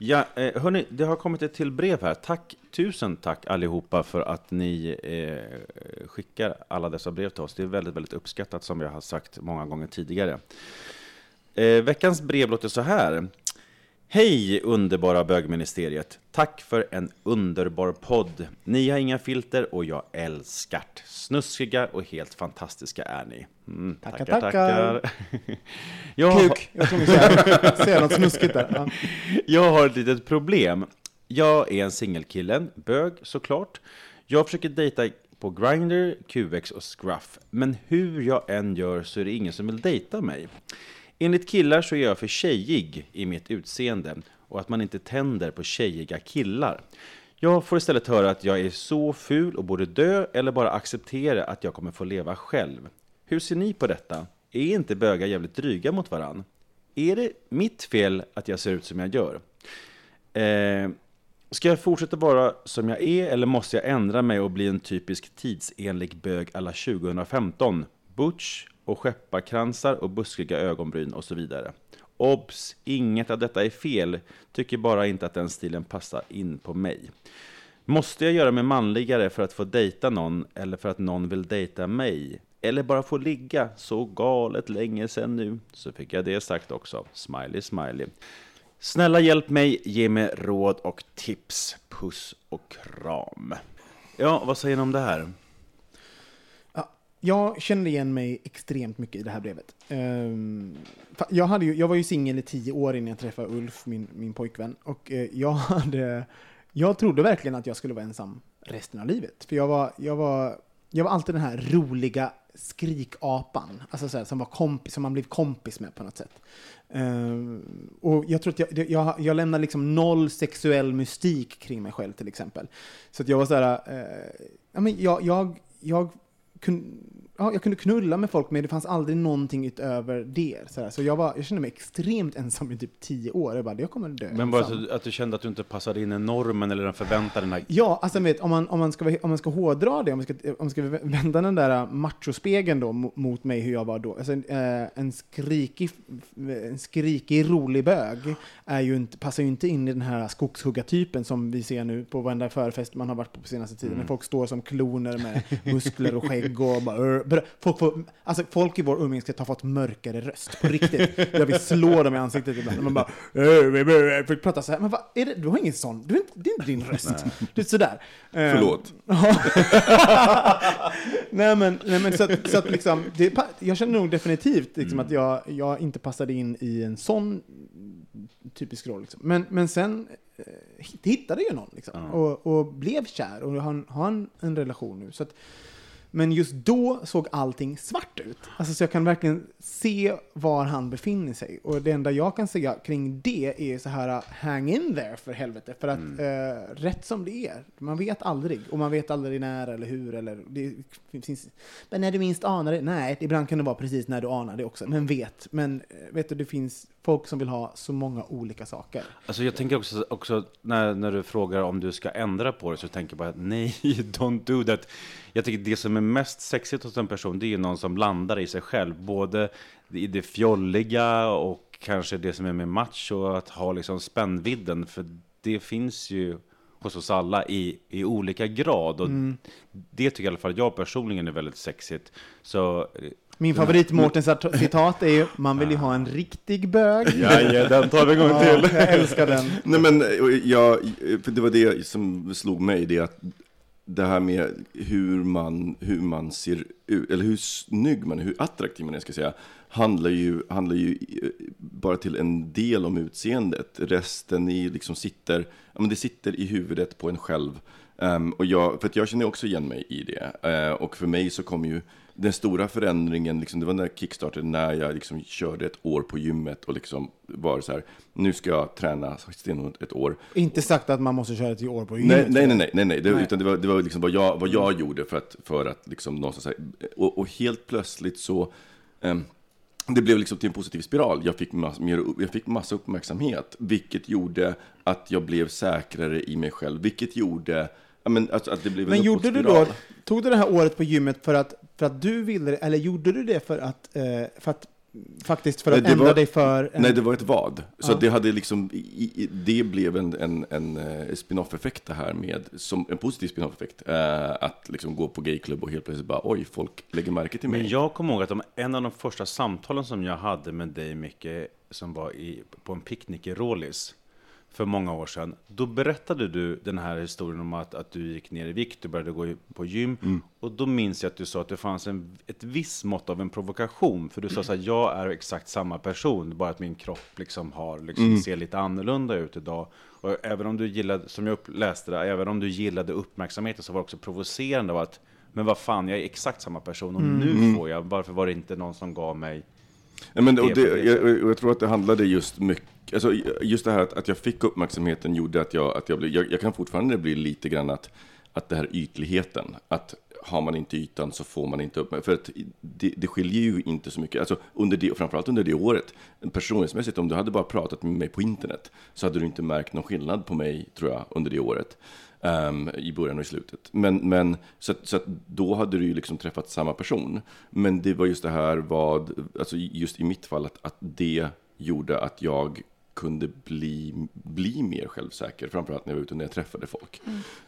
Ja, eh, hörni, det har kommit ett till brev här. Tack, tusen tack allihopa för att ni eh, skickar alla dessa brev till oss. Det är väldigt, väldigt uppskattat som jag har sagt många gånger tidigare. Eh, veckans brev låter så här. Hej underbara bögministeriet! Tack för en underbar podd. Ni har inga filter och jag älskar det. Snuskiga och helt fantastiska är ni. Mm, Tackar, tackar. Jag har- Kuk! Jag tror vi säga något snuskigt där. Ja. Jag har ett litet problem. Jag är en singelkille, bög såklart. Jag försöker dejta på Grindr, QX och Scruff. Men hur jag än gör så är det ingen som vill dejta mig. Enligt killar så är jag för tjejig i mitt utseende och att man inte tänder på tjejiga killar. Jag får istället höra att jag är så ful och borde dö eller bara acceptera att jag kommer få leva själv. Hur ser ni på detta? Är inte bögar jävligt dryga mot varann? Är det mitt fel att jag ser ut som jag gör? Eh, ska jag fortsätta vara som jag är eller måste jag ändra mig och bli en typisk tidsenlig bög alla 2015? Butch och skepparkransar och buskiga ögonbryn och så vidare. Obs! Inget av detta är fel. Tycker bara inte att den stilen passar in på mig. Måste jag göra mig manligare för att få dejta någon eller för att någon vill dejta mig? Eller bara få ligga så galet länge sen nu? Så fick jag det sagt också. Smiley, smiley. Snälla hjälp mig, ge mig råd och tips. Puss och kram. Ja, vad säger ni om det här? Jag kände igen mig extremt mycket i det här brevet. Ehm, jag, hade ju, jag var ju singel i tio år innan jag träffade Ulf, min, min pojkvän. Och eh, jag, hade, jag trodde verkligen att jag skulle vara ensam resten av livet. För jag var, jag var, jag var alltid den här roliga skrikapan, alltså så här, som, var kompis, som man blev kompis med på något sätt. Ehm, och jag tror att jag, jag, jag lämnade liksom noll sexuell mystik kring mig själv till exempel. Så att jag var så här, uh, ja, men jag, jag, jag, kunde, ja, jag kunde knulla med folk men det fanns aldrig någonting utöver det. Så, här. så jag, var, jag kände mig extremt ensam i typ tio år. Jag bara, jag kommer dö Men bara ensam. att du, att du kände att du inte passade in i normen eller den förväntade den här... Ja, alltså vet, om, man, om, man ska, om man ska hårdra det, om man ska, om man ska vända den där machospegeln då mo- mot mig hur jag var då. Alltså, en, eh, en, skrikig, en skrikig, rolig bög är ju inte, passar ju inte in i den här skogshuggartypen som vi ser nu på varenda förfest man har varit på på senaste tiden. Mm. När folk står som kloner med muskler och skägg och bara... Folk, får, alltså, folk i vår umgängeskrets har fått mörkare röst, på riktigt. Jag vill slå dem i ansiktet ibland. Man bara... "Äh, Folk pratar så här, men vad är det? Du har ingen sån, du det är inte din röst. Det är sådär. Eh, Förlåt. nej men, nej, men så att, så att liksom, det, jag känner nog definitivt liksom, att jag, jag inte passade in i en sån typisk roll. Liksom. Men, men sen eh, hittade jag någon liksom, och, och blev kär och har, har en, en relation nu. Så att, men just då såg allting svart ut. Alltså, så jag kan verkligen se var han befinner sig. Och det enda jag kan säga kring det är så här, hang in there för helvete. För att eh, rätt som det är, man vet aldrig. Och man vet aldrig när eller hur. Eller, det finns, men när du minst anar det? Nej, ibland kan det vara precis när du anar det också. Men vet. Men eh, vet du, det finns folk som vill ha så många olika saker. Alltså jag tänker också, också när, när du frågar om du ska ändra på det så tänker jag bara nej, don't do that. Jag tycker det som är mest sexigt hos en person det är ju någon som landar i sig själv. Både i det fjolliga och kanske det som är med match och att ha liksom spännvidden. För det finns ju hos oss alla i, i olika grad. Och det tycker i alla fall jag personligen är väldigt sexigt. Så eh, Min favorit Mårtens citat är ju man vill ju ha en riktig bög. ja, ja, den tar vi en gång Ja, till. jag älskar den. Nej men, jag, för det var det som slog mig, det att det här med hur man, hur man ser ut, eller hur snygg man är, hur attraktiv man är, ska säga, handlar ju, handlar ju eh, bara till en del om utseendet. Resten i liksom sitter, ja, men det sitter i huvudet på en själv. Um, och jag, för att jag känner också igen mig i det. Uh, och för mig så kom ju den stora förändringen, liksom, det var när jag kickstartade, när jag liksom körde ett år på gymmet och liksom var så här, nu ska jag träna stenhårt ett år. Inte sagt att man måste köra ett år på gymmet. nej, nej, nej, nej, nej. Det, Nej. Utan det var, det var liksom vad jag, vad jag gjorde för att, för att liksom någonstans, här- och, och helt plötsligt så, ehm, det blev liksom till en positiv spiral. Jag fick, mass, mer, jag fick massa uppmärksamhet, vilket gjorde att jag blev säkrare i mig själv, vilket gjorde ja, men, att, att det blev en Men gjorde du då, tog du det här året på gymmet för att, för att du ville eller gjorde du det för att, eh, för att faktiskt för att Nej, det ändra var- dig för... En, Nej, det var ett vad. Så Ja. det hade liksom, i, i, det blev en, en, en eh, spin-off-effekt det här med, som en positiv spin-off-effekt. Eh, att liksom gå på gayklubb och helt plötsligt bara, oj, folk lägger märke till mig. Men jag kommer ihåg att de, en av de första samtalen som jag hade med dig, Micke, som var i, på en picknick i Rålis för många år sedan. Då berättade du den här historien om att, att du gick ner i vikt, du började gå på gym. Mm. Och då minns jag att du sa att det fanns en, ett visst mått av en provokation. För du sa så här, jag är exakt samma person, bara att min kropp liksom har, liksom, Mm. ser lite annorlunda ut idag. Och även om du gillade, som jag läste det, även om du gillade uppmärksamheten så var det också provocerande av att men vad fan, jag är exakt samma person och Mm. nu får jag, varför var det inte någon som gav mig Ja, men, och det jag, och jag tror att det handlade just mycket, alltså, just det här att, att jag fick uppmärksamheten gjorde att jag, att jag blev, jag, jag kan fortfarande bli lite grann att, att det här ytligheten, att har man inte ytan så får man inte upp, för att det, det skiljer ju inte så mycket, alltså under det, och framförallt under det året, personlighetsmässigt, om du hade bara pratat med mig på internet, så hade du inte märkt någon skillnad på mig, tror jag, under det året. Um, I början och i slutet. Men, men så, att, så att då hade du ju liksom träffat samma person. Men det var just det här vad, alltså just i mitt fall, att, att det gjorde att jag kunde bli, bli mer självsäker, framförallt när jag var ute och när jag träffade folk.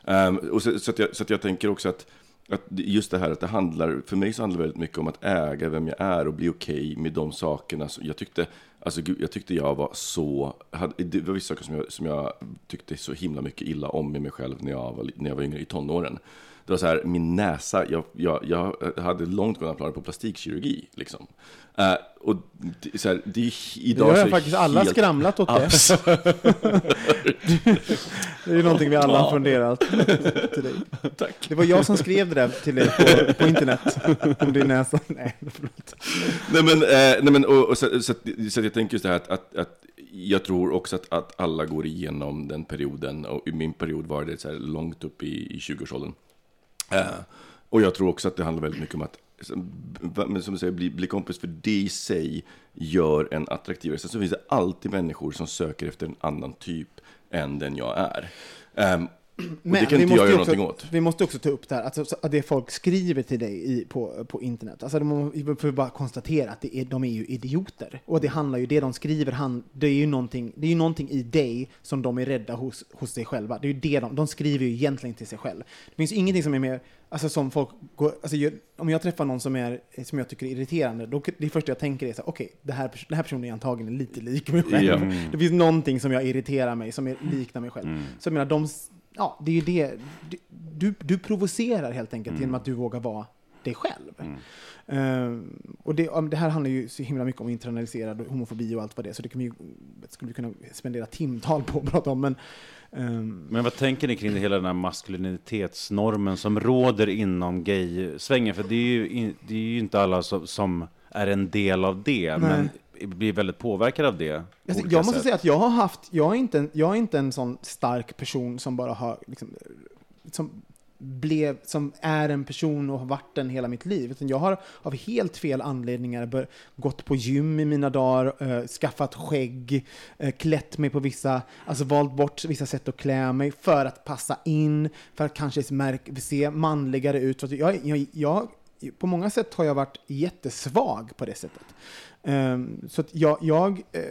Ehm, och så, så, att jag, så att jag tänker också att, att just det här att det handlar, för mig så handlar det väldigt mycket om att äga vem jag är och bli okej med de sakerna. som jag tyckte, alltså gud, jag tyckte jag var så, hade, det var vissa saker som jag, som jag tyckte så himla mycket illa om med mig själv när jag var, när jag var yngre i tonåren. Det var så här, min näsa, jag, jag, jag hade långtgående planer på plastikkirurgi. Liksom. Eh, och det, så här, det är idag Det har så faktiskt alla helt skramlat åt det. absurt. Det är ju någonting vi alla har funderat till dig. Tack. Det var jag som skrev det där till dig på, på internet. Om din näsa. Nej, förlåt. Nej men, eh, nej, men och, och så, så, att, så att jag tänker just det här att, att, att jag tror också att, att alla går igenom den perioden. Och i min period var det så här långt upp i, i 20-årsåldern. Eh, och jag tror också att det handlar väldigt mycket om att så- som du säger, bli, bli kompis, för det i sig gör en attraktivare. Sen så finns det alltid människor som söker efter en annan typ än den jag är. Ehm, och det kan vi inte jag göra också, någonting åt. Vi måste också ta upp det här, alltså, att det folk skriver till dig i, på, på internet. Alltså, vi får bara konstatera att är, de är ju idioter. Och det handlar ju, det de skriver, han, det är ju någonting, det är ju någonting i dig som de är rädda hos, hos sig själva. Det är ju det de, de skriver ju egentligen till sig själv. Det finns ingenting som är mer, alltså som folk går, alltså jag, om jag träffar någon som, är, som jag tycker är irriterande, då, det första jag tänker är så okej, det här, den här personen är antagligen lite lik mig själv. Ja. Det finns någonting som jag irriterar mig, som är, liknar mig själv. Mm. Så jag menar, de, ja, det är ju det, du, du, du provocerar helt enkelt Mm. genom att du vågar vara dig själv. Ehm, och det, det här handlar ju så himla mycket om internaliserad homofobi och allt vad det är, så det kan vi ju, skulle vi kunna spendera timtal på att prata om, men ehm, Men vad tänker ni kring det hela den här maskulinitetsnormen som råder inom gay-svängen? För det är ju, in, det är ju inte alla som, som är en del av det, men blir väldigt påverkade av det. Alltså, jag måste sätt. säga att jag har haft, jag är inte jag är inte en sån stark person som bara har, liksom, som blev, som är en person och har varit den hela mitt liv. Utan jag har av helt fel anledningar bör, gått på gym i mina dagar, äh, skaffat skägg, äh, klätt mig på vissa, alltså valt bort vissa sätt att klä mig för att passa in, för att kanske märk, se manligare ut. Att jag, jag, jag, på många sätt har jag varit jättesvag på det sättet. Ehm, så att jag, jag eh,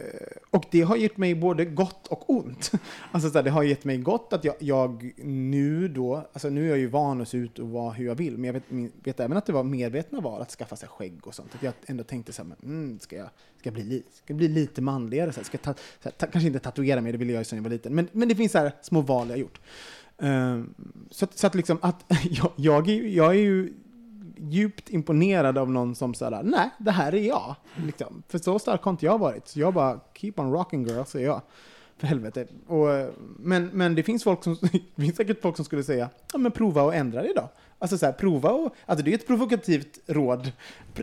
och det har gett mig både gott och ont. Alltså så här, det har gett mig gott att jag, jag nu då, alltså nu är jag ju van att se ut och vara hur jag vill, men jag vet, min- vet även att det var medvetna val att skaffa sig skägg och sånt. Att jag ändå tänkte så här, men, mm, ska, jag, ska, jag bli, ska jag bli lite manligare? Så här, ska jag ta, så här, ta, kanske inte tatuera mig, det ville jag ju sedan jag var liten, men, men det finns så här små val jag gjort. Eh, så att, så att liksom att jag, jag, är, ju- jag är ju djupt imponerad av någon som säger nej, det här är jag. Liksom. För så stark har inte jag varit. Så jag bara, keep on rocking girl, säger jag. För helvete. Och, men, men det finns folk som, det finns säkert folk som skulle säga, ja men prova och ändra det då. Alltså så här, prova och, alltså det är ett provokativt råd.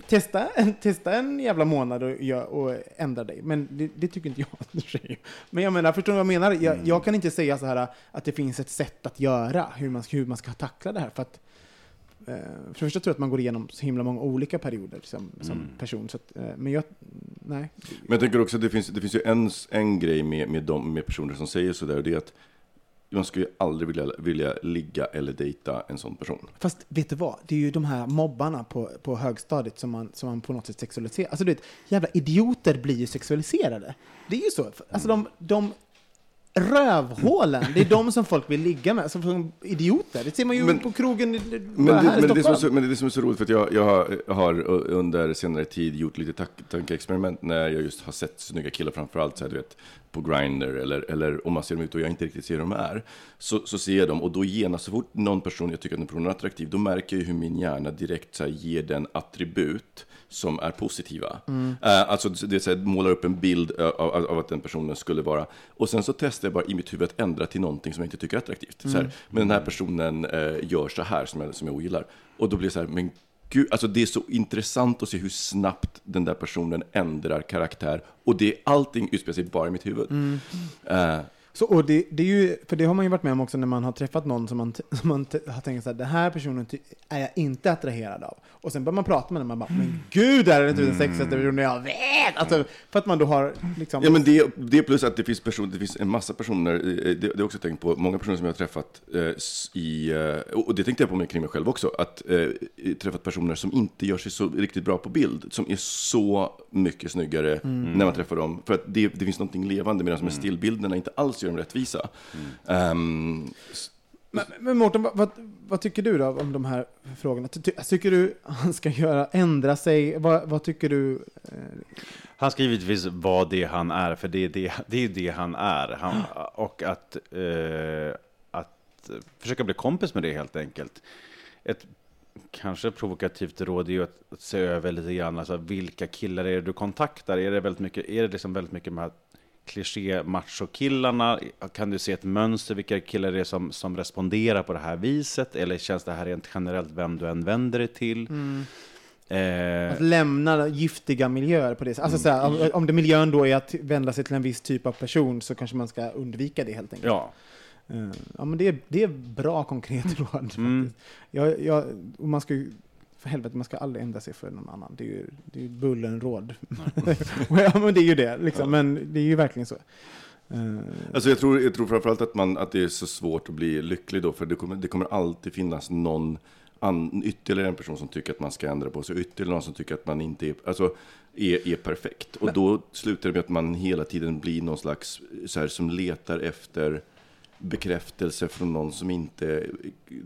Testa, en- testa en jävla månad och, gör- och ändra dig. Men det, det tycker inte jag. och. Men jag menar, förstår du vad jag menar? Jag, jag kan inte säga så här att det finns ett sätt att göra, hur man, hur man ska tackla det här. För att för det första tror jag att man går igenom så himla många olika perioder som, som person. Så att, eh, men jag, nej. Men jag tänker också att det finns, det finns ju en, en grej med, med, de, med personer som säger sådär, och det är att man skulle ju aldrig vilja, vilja ligga eller dejta en sån person. Fast vet du vad? Det är ju de här mobbarna på, på högstadiet som man, som man på något sätt sexualiserar. Alltså du vet, jävla idioter blir ju sexualiserade. Det är ju så. Alltså de, de rövhålen, det är de som folk vill ligga med. Som som idioter. Det ser man ju Men- på krogen i- Men här i men, det är det som är Stockholm. så, men det är det som är så roligt, för att jag, jag har, under senare tid gjort lite tankeexperiment när jag just har sett snygga killar, framförallt så här, du vet, på Grindr eller, eller om man ser dem ut och jag inte riktigt ser hur de är, så, så ser jag dem och då genast, så fort någon person, jag tycker att den personen är attraktiv, då märker jag hur min hjärna direkt så här, ger den attribut som är positiva. Eh, alltså det så här, målar upp en bild eh, av, av, att den personen skulle vara, och sen så testar jag bara i mitt huvud att ändra till någonting som jag inte tycker är attraktivt. Så här, men den här personen eh, gör så här som jag, som jag ogillar. Och då blir det så här, men gud, alltså det är så intressant att se hur snabbt den där personen ändrar karaktär. Och det, allting utspelar sig bara i mitt huvud. Eh, Så, och det, det är ju, för det har man ju varit med om också när man har träffat någon som man, som man har tänkt så här, den här personen är jag inte attraherad av. Och sen börjar man prata med den och man bara, men gud, är det inte den sexigaste personen jag vet? Alltså, för att man då har liksom... Ja, men det, det plus att det finns, person, det finns en massa personer, eh, det, det har jag också tänkt på, många personer som jag har träffat eh, i, eh, och det tänkte jag på mig kring mig själv också, att eh, träffat personer som inte gör sig så riktigt bra på bild, som är så mycket snyggare när man träffar dem, för att det, det finns någonting levande, medan med stillbilderna inte alls gör dem rättvisa. Ehm, s- Men, men Mårten, vad, vad, vad tycker du då om de här frågorna? Ty, ty, tycker du han ska göra, ändra sig? Vad, vad tycker du? Eh, Han ska givetvis vara det han är, för det är det, det, är det han är. Han, och att, eh, att försöka bli kompis med det helt enkelt. Ett kanske provokativt råd är ju att, att se över lite grann, alltså vilka killar är det du kontaktar? Är det väldigt mycket, är det liksom väldigt mycket med kliché macho-killarna? Kan du se ett mönster, vilka killar det är som, som responderar på det här viset? Eller känns det här rent generellt vem du än vänder dig till? Eh, Att lämna giftiga miljöer på det sättet. Alltså, så här, om, om det miljön då är att vända sig till en viss typ av person så kanske man ska undvika det helt enkelt. ja. Eh, ja men det är, det är bra konkret råd faktiskt. Jag, jag, man ska ju, för helvete, man ska aldrig ändra sig för någon annan. Det är ju, det är ju bullenråd. ja men det är ju det, liksom. men det är ju verkligen så. Eh, Alltså jag tror, jag tror framförallt att, man, att det är så svårt att bli lycklig då, för det kommer, det kommer alltid finnas någon an, ytterligare en person som tycker att man ska ändra på sig, ytterligare någon som tycker att man inte är, alltså, är, är perfekt. Och då slutar det med att man hela tiden blir någon slags, så här, som letar efter bekräftelse från någon som inte,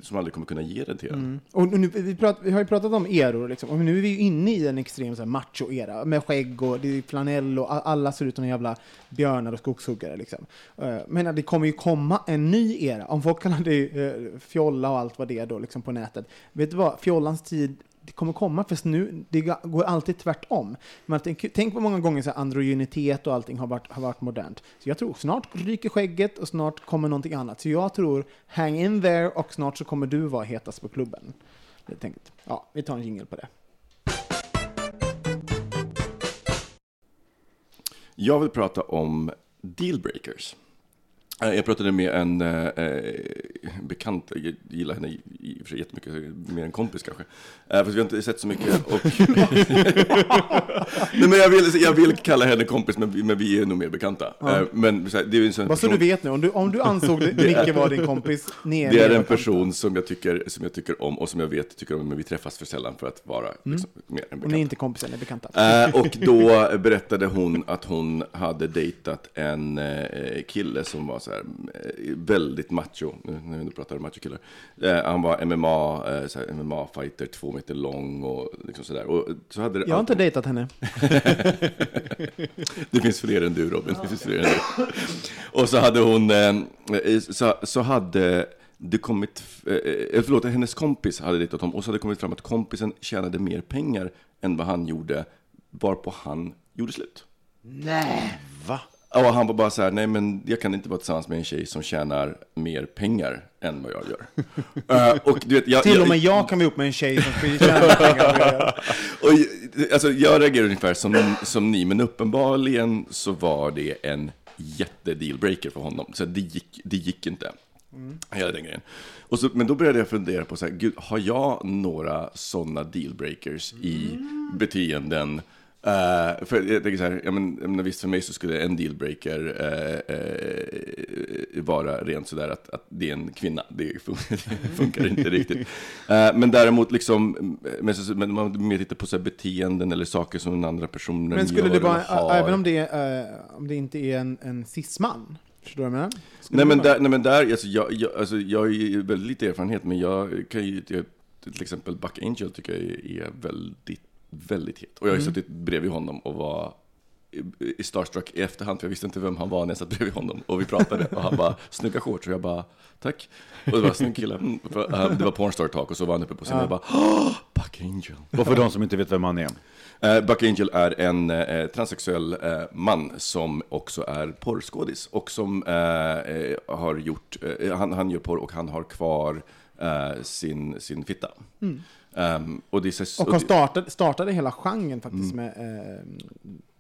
som aldrig kommer kunna ge det till en. Mm. Och nu, vi, prat, vi har ju pratat om eror, liksom. och nu är vi ju inne i en extrem så här, macho-era, med skägg och det är flanell och alla ser ut som jävla björnar och skogshuggare. Liksom. Eh, men det kommer ju komma en ny era, om folk kallar det eh, fjolla och allt vad det är då, liksom på nätet. Vet du vad, fjollans tid det kommer komma, för nu, det går alltid tvärtom. Men tänk, tänk vad många gånger så här, androgynitet och allting har varit, har varit modernt. Så jag tror snart ryker skägget och snart kommer någonting annat. Så jag tror, hang in there och snart så kommer du vara hetast på klubben. Helt. Ja, vi tar en jingel på det. Jag vill prata om dealbreakers. Eh, Jag pratade med en eh, eh, bekant, jag gillar henne i, och för sig jättemycket, mer en kompis kanske. Eh, fast vi har inte sett så mycket. Och Nej, men jag, vill, jag vill kalla henne kompis, men vi, men vi är nog mer bekanta. Eh, men så här, det är ju en sån Bara så person- du vet nu, om du, om du ansåg det, Micke var din kompis, ner Det är en person som jag, tycker, som jag tycker om och som jag vet tycker om, men vi träffas för sällan för att vara liksom, mer än Och ni är bekanta. inte kompisar, ni är bekanta. Eh, och då berättade hon att hon hade dejtat en eh, kille som var så här, eh, väldigt macho, nu när vi ändå pratar om machokillar. Eh, han var MMA, eh, så här, MMA-fighter, två meter lång och liksom sådär. Och så hade det Jag har inte dejtat henne. det finns fler än du Robin. Det finns fler än du. Och så hade hon, eh, så, så hade det kommit, eh, förlåt, hennes kompis hade dejtat honom och så hade det kommit fram att kompisen tjänade mer pengar än vad han gjorde, varpå han gjorde slut. Va? Och han var bara så här, nej men jag kan inte vara tillsammans med en tjej som tjänar mer pengar än vad jag gör. Eh, och du vet, jag, Till och med jag kan vara ihop med en tjej som skulle tjäna pengar på det. Och, alltså, jag reagerar ungefär som, som ni, men uppenbarligen så var det en jätte-dealbreaker för honom. Så det gick, det gick inte. Hela den grejen. Och så, men då började jag fundera på, så här, gud, har jag några sådana dealbreakers i beteenden? Eh, för jag tänker så här, ja, men, menar, visst för mig så skulle en dealbreaker eh, eh, vara rent sådär att, att det är en kvinna. Det fun- det funkar inte riktigt. Men däremot liksom, men, så, men man mer tittar på så här beteenden eller saker som den andra personen Men skulle gör det vara, även om det, är, om det inte är en, en cis-man? Förstår du vad jag menar? Nej men, där, nej men där, alltså jag, jag, alltså jag har ju väldigt lite erfarenhet, men jag kan ju, jag, till exempel Buck Angel tycker jag är väldigt, väldigt het. Och jag har ju suttit bredvid honom och var i- starstruck i efterhand, för jag visste inte vem han var när jag satt bredvid honom. Och vi pratade och han bara, snygga shorts, och jag bara, tack. Och det var snygg kille, mm. Eh, det var pornstar talk och så var han uppe på scenen och jag bara, "Åh, Buck Angel. Och för de som inte vet vem han är. Eh, Buck Angel är en eh, transsexuell man som också är porrskådis och som har gjort, han, han gör porr och han har kvar sin, sin fitta. Ehm, och det så, Och har det- startat, startade hela genren faktiskt Mm. med eh,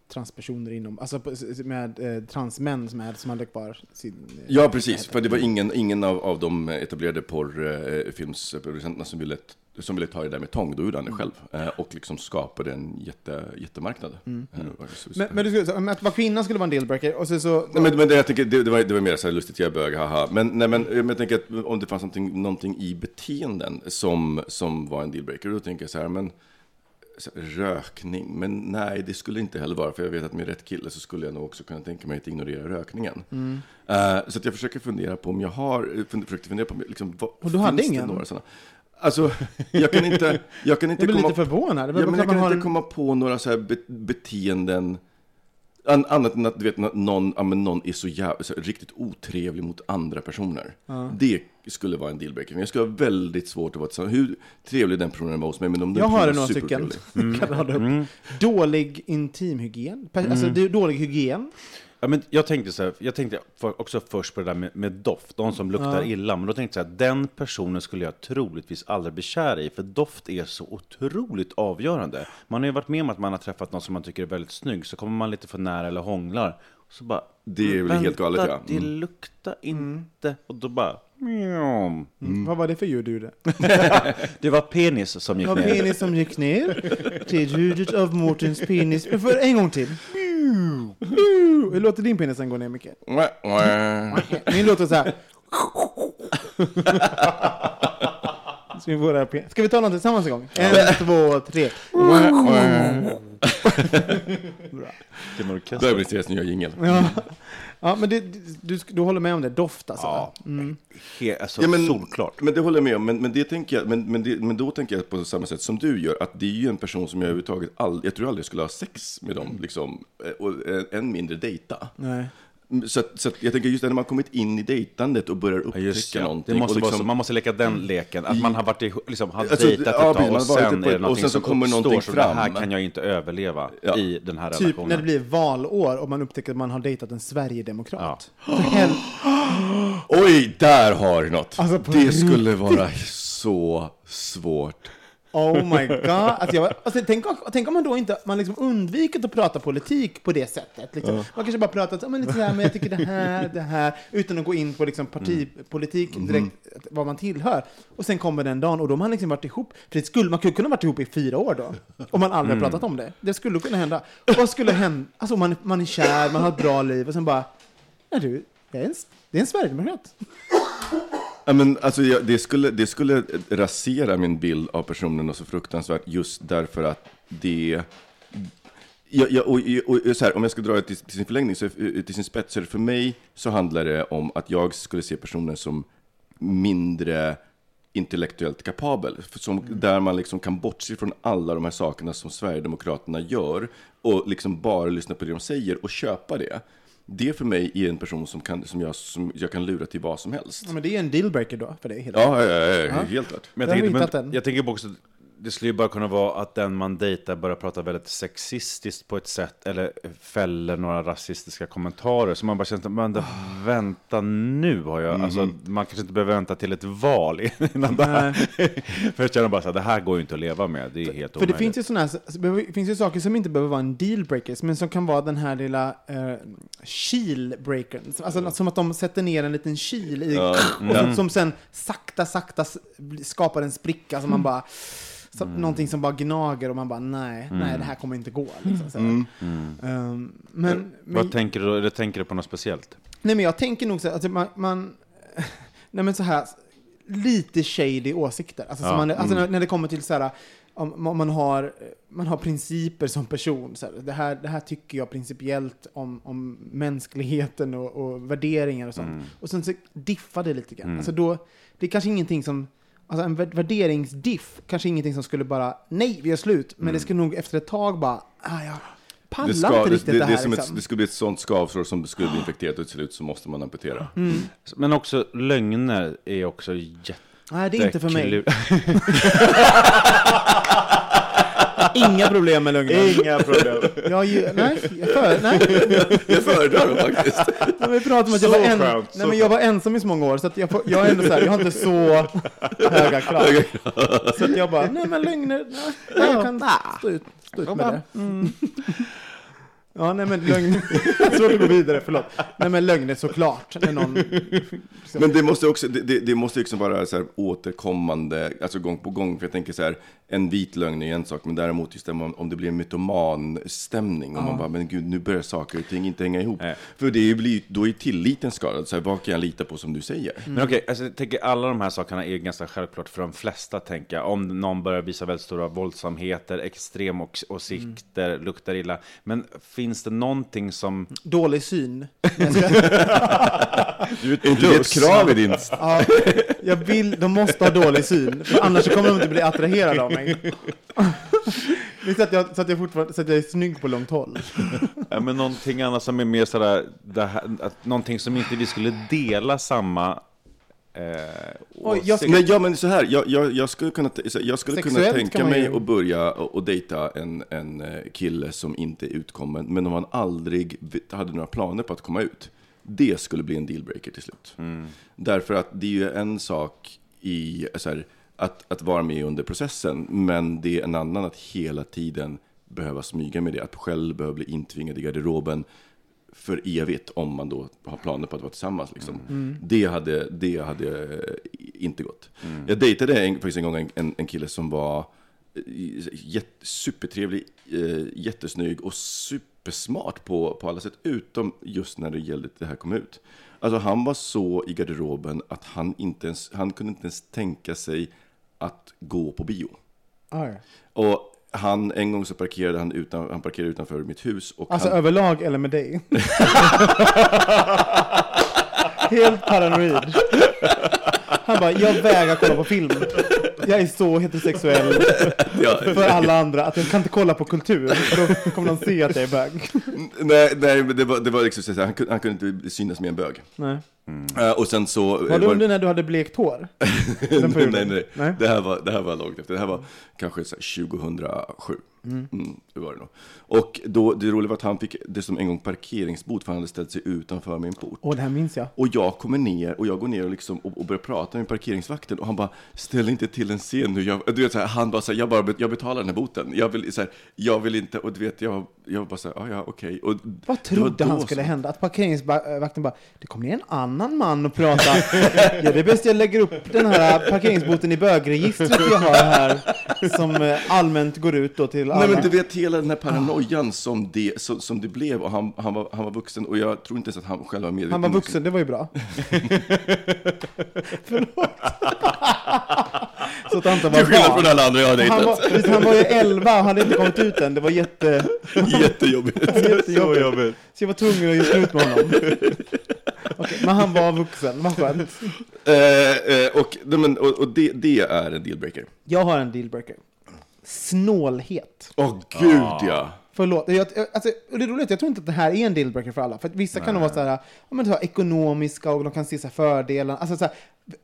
transpersoner inom, alltså med eh, transmän som, är, som hade kvar sin... eh, Ja, precis. För det var ingen, ingen av, av de etablerade porrfilmsproducenterna som ville, som ville ta det där med tång. Då gjorde han det själv. Eh, och liksom skapade en jätte, jättemarknad. Eh, så- Men, men du skulle, att vara kvinna skulle vara en dealbreaker, och så, så Nej, men, men det, jag tänker, det, det, var, det var mer så här lustigt, jag är bög, haha. Men, nej, men, men jag tänker att om det fanns någonting, någonting i beteenden som, som var en dealbreaker, då tänker jag så här, men rökning, men nej, det skulle inte heller vara, för jag vet att med rätt kille så skulle jag nog också kunna tänka mig att ignorera rökningen. Eh, så att jag försöker fundera på om jag har, försökte fundera på, liksom, vad, Och du hade ingen? några sådana? Alltså, jag kan inte, jag kan inte jag blir komma lite förvånad. Ja, men jag kan inte en- komma på några så här be beteenden an annat än att du vet, någon, ja, men någon är så, jävla, så här, riktigt otrevlig mot andra personer. Det skulle vara en dealbreaker. Men jag skulle ha väldigt svårt att vara tillsammans. Hur trevlig den personen var hos mig, men om den Jag har några stycken. Kan rada upp. Dålig intimhygien. Alltså är dålig hygien. Ja, men jag tänkte så här, jag tänkte för, också först på det där med, med doft, de som luktar illa, men då tänkte jag så här, den personen skulle jag troligtvis aldrig bli kär i, för doft är så otroligt avgörande. Man har ju varit med om att man har träffat någon som man tycker är väldigt snygg, så kommer man lite för nära eller hånglar, så bara... Det är väl "Vänta, helt galet, ja." det Mm. luktar inte, och då bara... "Mjau." Vad var det för ljud du gjorde? Det var penis som gick Ja, ner. penis som gick ner. Till ljudet av Mårtens penis. För en gång till. Hur låter din penis sen gå ner, Micke? Min låter så här. Ska vi, det pe- Ska vi ta något tillsammans en gång? En, två, tre. Vilken orkester. Börjar bli deras nya jingel. Ja, ja men det, du, du håller med om det? Doft alltså? Ja, he, alltså Ja, men, solklart. Men det håller jag med om. Men, men, det tänker jag, men, men, det, men då tänker jag på samma sätt som du gör. Att det är ju en person som jag överhuvudtaget aldrig, jag tror aldrig skulle ha sex med dem. Liksom, eh, och eh, än mindre dejta. Nej. Mm, Så, att, så att jag tänker just när man kommit in i dejtandet och börjar Ja, upptäcka just det. någonting. det måste vara så, liksom- man måste leka den leken, att man har varit i, liksom, har Alltså, dejtat ett ja, tag precis, man och sen är ett- det och sen någonting så som kommer uppstår, någonting så det här fram. kan jag inte överleva Ja. i den här Typ relationen. när det blir valår och man upptäcker att man har dejtat en Sverigedemokrat. För hel... Oj, där har du något! Alltså, det skulle vara så svårt. Oh my god. Alltså jag, alltså tänk, om- tänk om man då inte man liksom undviker att prata politik på det sättet. Liksom. Man kanske bara pratar så, men lite så här, men jag tycker det här, det här, utan att gå in på liksom partipolitik Mm. direkt, vad man tillhör. Och sen kommer den dagen och då har man liksom varit ihop, för det skulle, man skulle kunna varit ihop i fyra år då, om man aldrig Mm. pratat om det. Det skulle kunna hända. Vad skulle hända? Alltså man, man är kär, man har ett bra liv och sen bara, ja du, jag är en, det är en Sverigedemokrat. Ja, men, alltså, jag, det, skulle, det skulle rasera min bild av personen och så fruktansvärt just därför att det... Ja, ja, och, och, och, så här, om jag ska dra det till, till sin förlängning, så, till sin spets, så för mig så handlar det om att jag skulle se personen som mindre intellektuellt kapabel. Som, Där man liksom kan bortse från alla de här sakerna som Sverigedemokraterna gör och liksom bara lyssna på det de säger och köpa det. Det för mig är en person som, kan, som, jag, som jag kan lura till vad som helst. Ja, men det är en dealbreaker då för dig. Helt Ja, ja, ja, ja, helt klart. Men jag hittat men jag tänker också, det skulle ju bara kunna vara att den man dejtar börjar prata väldigt sexistiskt på ett sätt, eller fäller några rasistiska kommentarer. Så man bara känner, men det, vänta nu har jag, alltså man kanske inte behöver vänta till ett val innan det här. För jag känner bara så här, det här går ju inte att leva med, det är helt För det omöjligt. finns ju såna här, det finns ju saker som inte behöver vara en dealbreaker, men som kan vara den här lilla uh, kilbreakern. Alltså som att de sätter ner en liten kil i, och som, som sen sakta, sakta skapar en spricka som man bara, så, någonting som bara gnager och man bara nej, nej det här kommer inte gå. Liksom, så här. Um, men, men, Vad tänker du? Eller tänker du på något speciellt? Nej men jag tänker nog så här, alltså man, man nej men så här, lite shady åsikter. Alltså, Ja, man, alltså när, när det kommer till så här, om, man, har, man har principer som person. Så här, det, här, det här tycker jag principiellt om, om mänskligheten och, och värderingar och sånt. Och sen så diffar det lite grann. Alltså då, det är kanske ingenting som, alltså en vär- värderingsdiff, kanske ingenting som skulle bara, nej vi är slut. Men det skulle nog efter ett tag bara, ah, jag pallar Det, ska, inte det, riktigt det, det, det, här. är som ett, liksom. det skulle bli ett sånt skavsår som skulle bli infekterat och till slut så måste man amputera. Men också lögner är också jätte... Nej, det är inte för mig. Inga problem med lögner. Inga problem. Jag, ju, nej, jag, för, nej. Jag föredrar dem faktiskt. Jag vill prata om att jag var, en, skönt, nej, men jag var ensam i så många år, så att jag, får, jag är ändå så här, jag har inte så höga krav. Så att jag bara, nej men lögner, nej jag kan stå ut, stå ut med det. Mm. Ja, nej men lögner, svårt att gå vidare, förlåt. Nej men lögner såklart, när någon, Men det måste också, det, det, måste liksom vara så här återkommande, alltså gång på gång. För jag tänker så här, en vit lögn är en sak, men däremot just det, om, om det blir en mytoman-stämning, och man bara, men gud, nu börjar saker och ting inte hänga ihop. Nej. För det blir, då är tilliten skadad, så här, vad kan jag lita på som du säger? Men okej, alltså, jag tänker alla de här sakerna är ganska självklart för de flesta, tänker jag. Om någon börjar visa väldigt stora våldsamheter, extremåsikter, luktar illa. Men finns det någonting som... dålig syn. Är inte det ett krav i din... Ja, jag vill, de måste ha dålig syn, för annars kommer de inte bli attraherade av mig. Det är så att jag, så att jag fortfarande, så att jag är snygg på långt håll. Ja, men någonting annat som är mer sådär, det här, att någonting som inte vi skulle dela samma eh, Oj, jag. Nej, ja, men så här, jag, jag, jag skulle kunna, jag skulle kunna tänka mig ju- att börja och, och dejta en, en eh, kille som inte är utkommen, men om han aldrig hade några planer på att komma ut. Det skulle bli en dealbreaker till slut. Därför att det är ju en sak i, så här, att, att vara med under processen, men det är en annan att hela tiden behöva smyga med det, att själv behöva bli intvingad i garderoben för evigt om man då har planer på att vara tillsammans. Liksom. Det, hade, det hade eh, inte gått. Jag dejtade en, faktiskt en gång en, en, en kille som var eh, jätt, supertrevlig, eh, jättesnygg och supersmart på, på alla sätt, utom just när det gällde det här kom ut. Alltså han var så i garderoben att han, inte ens, han kunde inte ens tänka sig att gå på bio. Och han, en gång så parkerade han, utan, han parkerade utanför mitt hus. Och Alltså han, överlag eller med dig? Helt paranoid. Han bara, jag vägrar kolla på film. Jag är så heterosexuell ja, för alla andra att jag kan inte kolla på kultur. Då kommer de se att jag är bög. nej, nej, men det var, det var liksom så han, kunde, han kunde inte synas med en bög. Nej. Eh, och sen så... Var det under när du hade blekt hår? Nej, nej, nej. Nej. Det, här var, det här var långt efter. Det här var kanske så här 2007. Mm. det var det nog. Och då, det roliga var att han fick dessutom en gång parkeringsbot för han hade ställt sig utanför min port. Åh, det här minns jag. Och jag kommer ner och jag går ner och, liksom, och, och börjar prata med parkeringsvakten och han bara ställ inte till en scen nu. Jag, du vet, så här, han bara så här, jag, bara, jag betalar den här boten. Jag vill, så här, jag vill inte, och du vet, jag, jag bara så här, "Ah, ja, okej. Och Vad det trodde han skulle som- hända? Att parkeringsvakten bara, det kommer ner en annan man och pratar. ja, det är bäst jag lägger upp den här parkeringsboten i bögregistret jag har här. Som eh, allmänt går ut då till alla. Nej men du vet hela den här paranoian som, det, som, som det blev och han, han, var, han var vuxen och jag tror inte ens att han själv var medveten Han var vuxen, det var ju bra. Förlåt. Så att han inte var Till skillnad barn. från alla andra jag har Han var, dejtat. visst, han var ju 11 och hade inte kommit ut än. Det var jätte, Jättejobbigt. jättejobbigt. Så jag var tvungen att göra slut med honom. Okej, men han var vuxen, vad skönt. Eh, eh, och nej, men, och, och det, det är en dealbreaker. Jag har en dealbreaker. Snålhet. Åh gud ja. Förlåt. Jag, alltså, och det är roligt, jag tror inte att det här är en dealbreaker för alla. För att vissa kan nog vara så här, ja, men så här, ekonomiska och de kan se så här fördelar. Alltså, så här,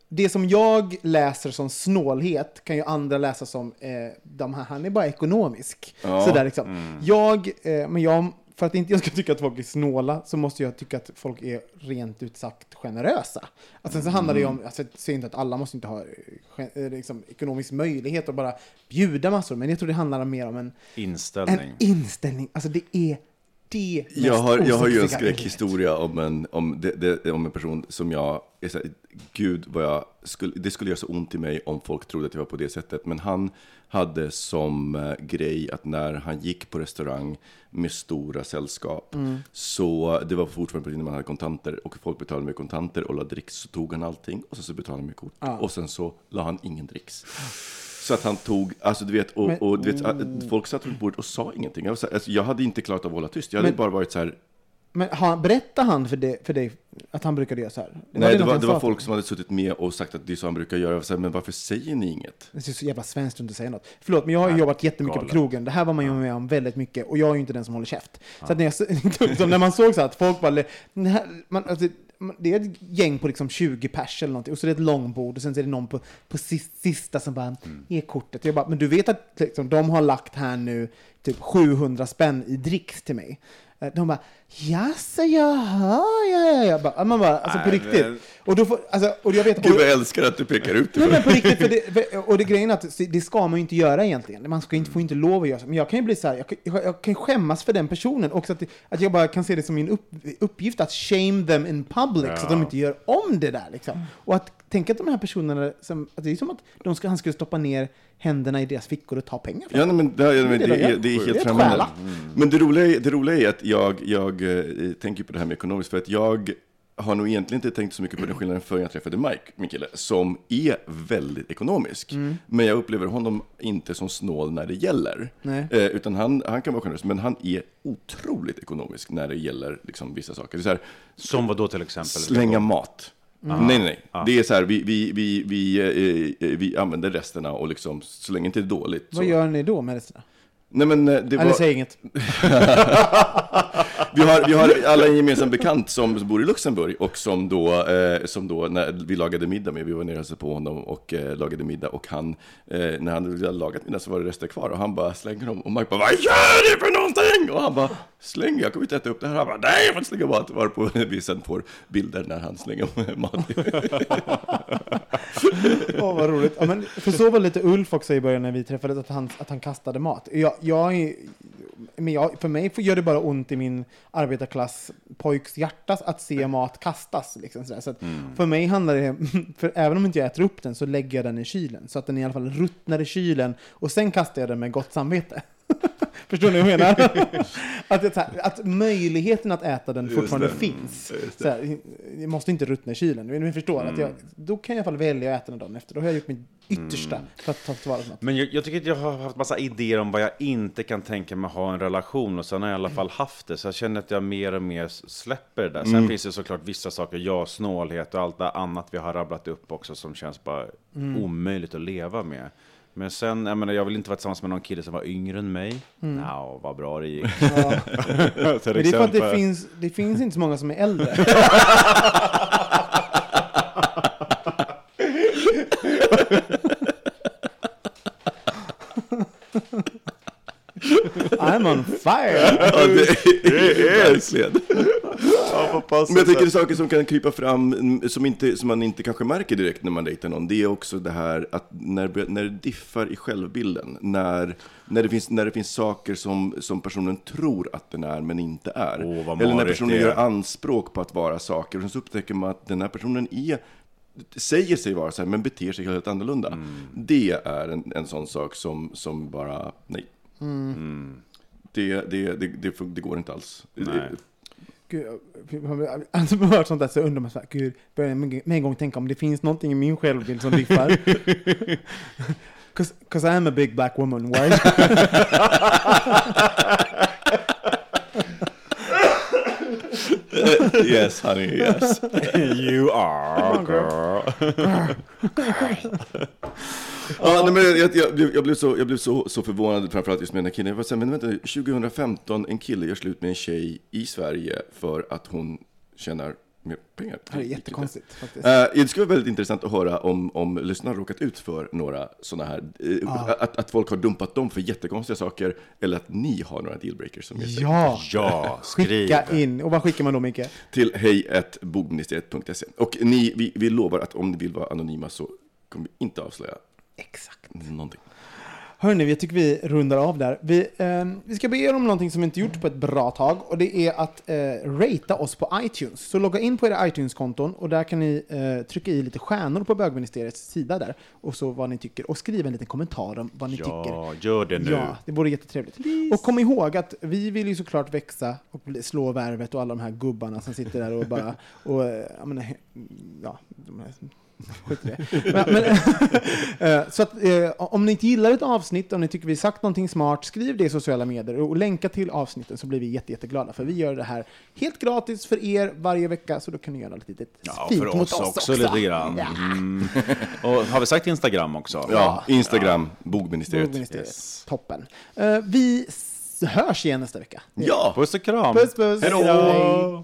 det som jag läser som snålhet kan ju andra läsa som, eh, de här, han är bara ekonomisk. Ja. Så där, liksom. Jag, eh, men jag, för att inte jag ska tycka att folk är snåla så måste jag tycka att folk är rent ut sagt generösa. Alltså, sen så handlar det ju om, alltså, jag säger inte att alla måste inte ha eh, liksom, ekonomisk möjlighet att bara bjuda massor, men jag tror det handlar mer om en, en Inställning. inställning. Alltså det är det mest Jag har, jag har ju en skräckhistoria om en, om, det, det, om en person som jag, är så här, gud vad jag, skulle, det skulle göra så ont i mig om folk trodde att jag var på det sättet. Men han hade som eh, grej att när han gick på restaurang med stora sällskap, Mm. så det var fortfarande på tiden man hade kontanter och folk betalade med kontanter och la dricks, så tog han allting och sen så betalade han med kort. Och sen så la han ingen dricks. Så att han tog, alltså du vet, och, Men- och du vet, folk satt runt bordet och sa ingenting. Jag, så alltså, jag hade inte klarat av att hålla tyst, jag hade Men- bara varit så här, Men har, berättar han för, det, för dig att han brukade göra så här? Nej, det var, han det var folk som hade suttit med och sagt att det är så han brukar göra. Så här, men varför säger ni inget? Det är så jävla svenskt att inte säga något. Förlåt, men jag har ju jobbat jättemycket galet. på krogen. Det här var man ju med om väldigt mycket. Och jag är ju inte den som håller käft. Så att när, jag, så när man såg så här att folk bara... här- Man, alltså, det är ett gäng på liksom 20 pers eller någonting. Och så är det ett långbord. Och sen är det någon på, på sis- sista som bara ger kortet. Jag bara, men du vet att liksom, de har lagt här nu typ 700 spänn i dricks till mig. Eh, De bara, jaså, jaha, ja, ja, ja. Bara, Man bara, alltså på Nej, riktigt. men- Och, då får, alltså, och jag vet... Gud och- vad jag älskar att du pekar ut det. Nej men på riktigt, för det, för, och det grejen är att det ska man ju inte göra egentligen. Man ska inte, får inte lov att göra så. Men jag kan ju bli så här, jag, kan- jag, jag kan skämmas för den personen. Också att, det- att jag bara kan se det som min upp, uppgift att shame them in public så att de inte gör om det där. Liksom. Och att tänka att de här personerna, som, att det är som att de ska, han skulle stoppa ner händerna i deras fickor och ta pengar från Ja, nej, men det, Det det, är det de är, det är Det är helt att främmande. stjäla. Men det roliga, är, det roliga är att jag, jag eh, tänker på det här med ekonomiskt, för att jag har nog egentligen inte tänkt så mycket på den skillnaden förrän jag träffade Mike, min kille, som är väldigt ekonomisk. Mm. Men jag upplever honom inte som snål när det gäller. Nej. Eh, utan han, han kan vara generös, men han är otroligt ekonomisk när det gäller liksom, vissa saker. Det är så här, Som vad då till exempel? Slänga mat. Nej, nej, nej. Det är så här, vi, vi, vi, vi, eh, eh, vi använder resterna och liksom, så länge inte det är dåligt. Så. Vad gör ni då med resterna? Nej, men eh, det Eller var, säg inget. vi, har, vi har alla en gemensam bekant som bor i Luxemburg och som då, eh, som då när vi lagade middag med, vi var nere och hälsade på honom och eh, lagade middag och han, eh, när han hade lagat middag så var det rester kvar och han bara slänger dem och Mike bara Vad gör du för någonting? Och han bara Släng, jag kommer inte äta upp det här. Han bara Nej, jag får inte slänga mat. Varpå vi sen får bilder när han slänger mat. Åh, vad roligt. Ja, men, för så var lite Ulf också i början när vi träffades, att han, att han kastade mat. Jag, jag men jag, för mig gör det bara ont i min arbetarklass pojks hjärta att se mat kastas. Liksom, sådär. Så att För mig handlar det, för även om inte jag äter upp den så lägger jag den i kylen. Så att den i alla fall ruttnar i kylen och sen kastar jag den med gott samvete. Förstår ni vad jag menar? att, det, så här, att möjligheten att äta den fortfarande det. finns. Så här, det måste inte ruttna i kylen. Men ni förstår, att jag, då kan jag i alla fall välja att äta den dagen efter. Då har jag gjort mitt yttersta för att ta tillvara på något. Men jag, jag tycker att jag har haft massa idéer om vad jag inte kan tänka mig ha en relation och sen har jag i alla fall haft det. Så jag känner att jag mer och mer släpper det där. Sen finns det såklart vissa saker, ja, snålhet och allt det annat vi har rabblat upp också som känns bara omöjligt att leva med. Men sen, jag menar, jag vill inte vara tillsammans med någon kille som var yngre än mig. Mm. Nå, vad bra det gick. Ja. Men det är för att det finns, det finns inte så många som är äldre. I'm on fire! Ja, det är verkligen. Men jag tänker saker som kan krypa fram, mm, som, inte, som man inte kanske märker direkt när man dejtar någon, det är också det här att när, när det diffar i självbilden, när, när, det, finns, när det finns saker som, som personen tror att den är, men inte är. Vad Eller när personen gör anspråk på att vara saker, och sen så upptäcker man att den här personen är säger sig vara så här, men beter sig helt annorlunda. Mm. Det är en, en sån sak som, som bara, nej. Det, det, det, det, det går inte alls. Nej. Gud, jag har alltså, har hört sånt där så undrar man så här, gud, börjar jag med en gång tänka om det finns någonting i min självbild som diffar. Cause, cause I'm a big black woman, why? yes, honey, yes. You are girl. Ja, nej, men jag, jag, blev- jag blev, så, jag blev så, så förvånad framförallt just med den här killen. Jag var så här, men vänta, 2015, en kille gör slut med en tjej i Sverige för att hon tjänar mer pengar. Det är jättekonstigt faktiskt. Eh, det skulle vara väldigt intressant att höra om, om lyssnarna har råkat ut för några sådana här, eh, att, att folk har dumpat dem för jättekonstiga saker, eller att ni har några dealbreakers som sig. Ja, Ja, skriv. skicka in. Och vad skickar man då Micke? Till hej.bogministeriet.se. Och ni, vi, vi lovar att om ni vill vara anonyma så kommer vi inte avslöja Exakt. någonting. Hörni, jag tycker vi rundar av där. Vi, eh, vi ska be er om någonting som vi inte gjort på ett bra tag och det är att eh, ratea oss på iTunes. Så logga in på era iTunes-konton och där kan ni eh, trycka i lite stjärnor på bögministeriets sida där och så vad ni tycker och skriva en liten kommentar om vad ni tycker. Ja, gör det nu. Ja, det vore jättetrevligt. Och kom ihåg att vi vill ju såklart växa och slå värvet och alla de här gubbarna som sitter där och bara... Och, eh, menar, ja, de här, skit i det. Men, men, eh, så att, eh, om ni inte gillar ett avsnitt, om ni tycker vi sagt någonting smart, skriv det i sociala medier och länka till avsnitten så blir vi jätte, jätteglada. För vi gör det här helt gratis för er varje vecka, så då kan ni göra lite litet Ja, fint för mot oss också lite grann. Ja. Mm. Och har vi sagt Instagram också? Ja, Instagram, bogministeriet. Bogministeriet. Toppen. Eh, vi hörs igen nästa vecka. Ja! Puss och kram! Puss puss! Hej då!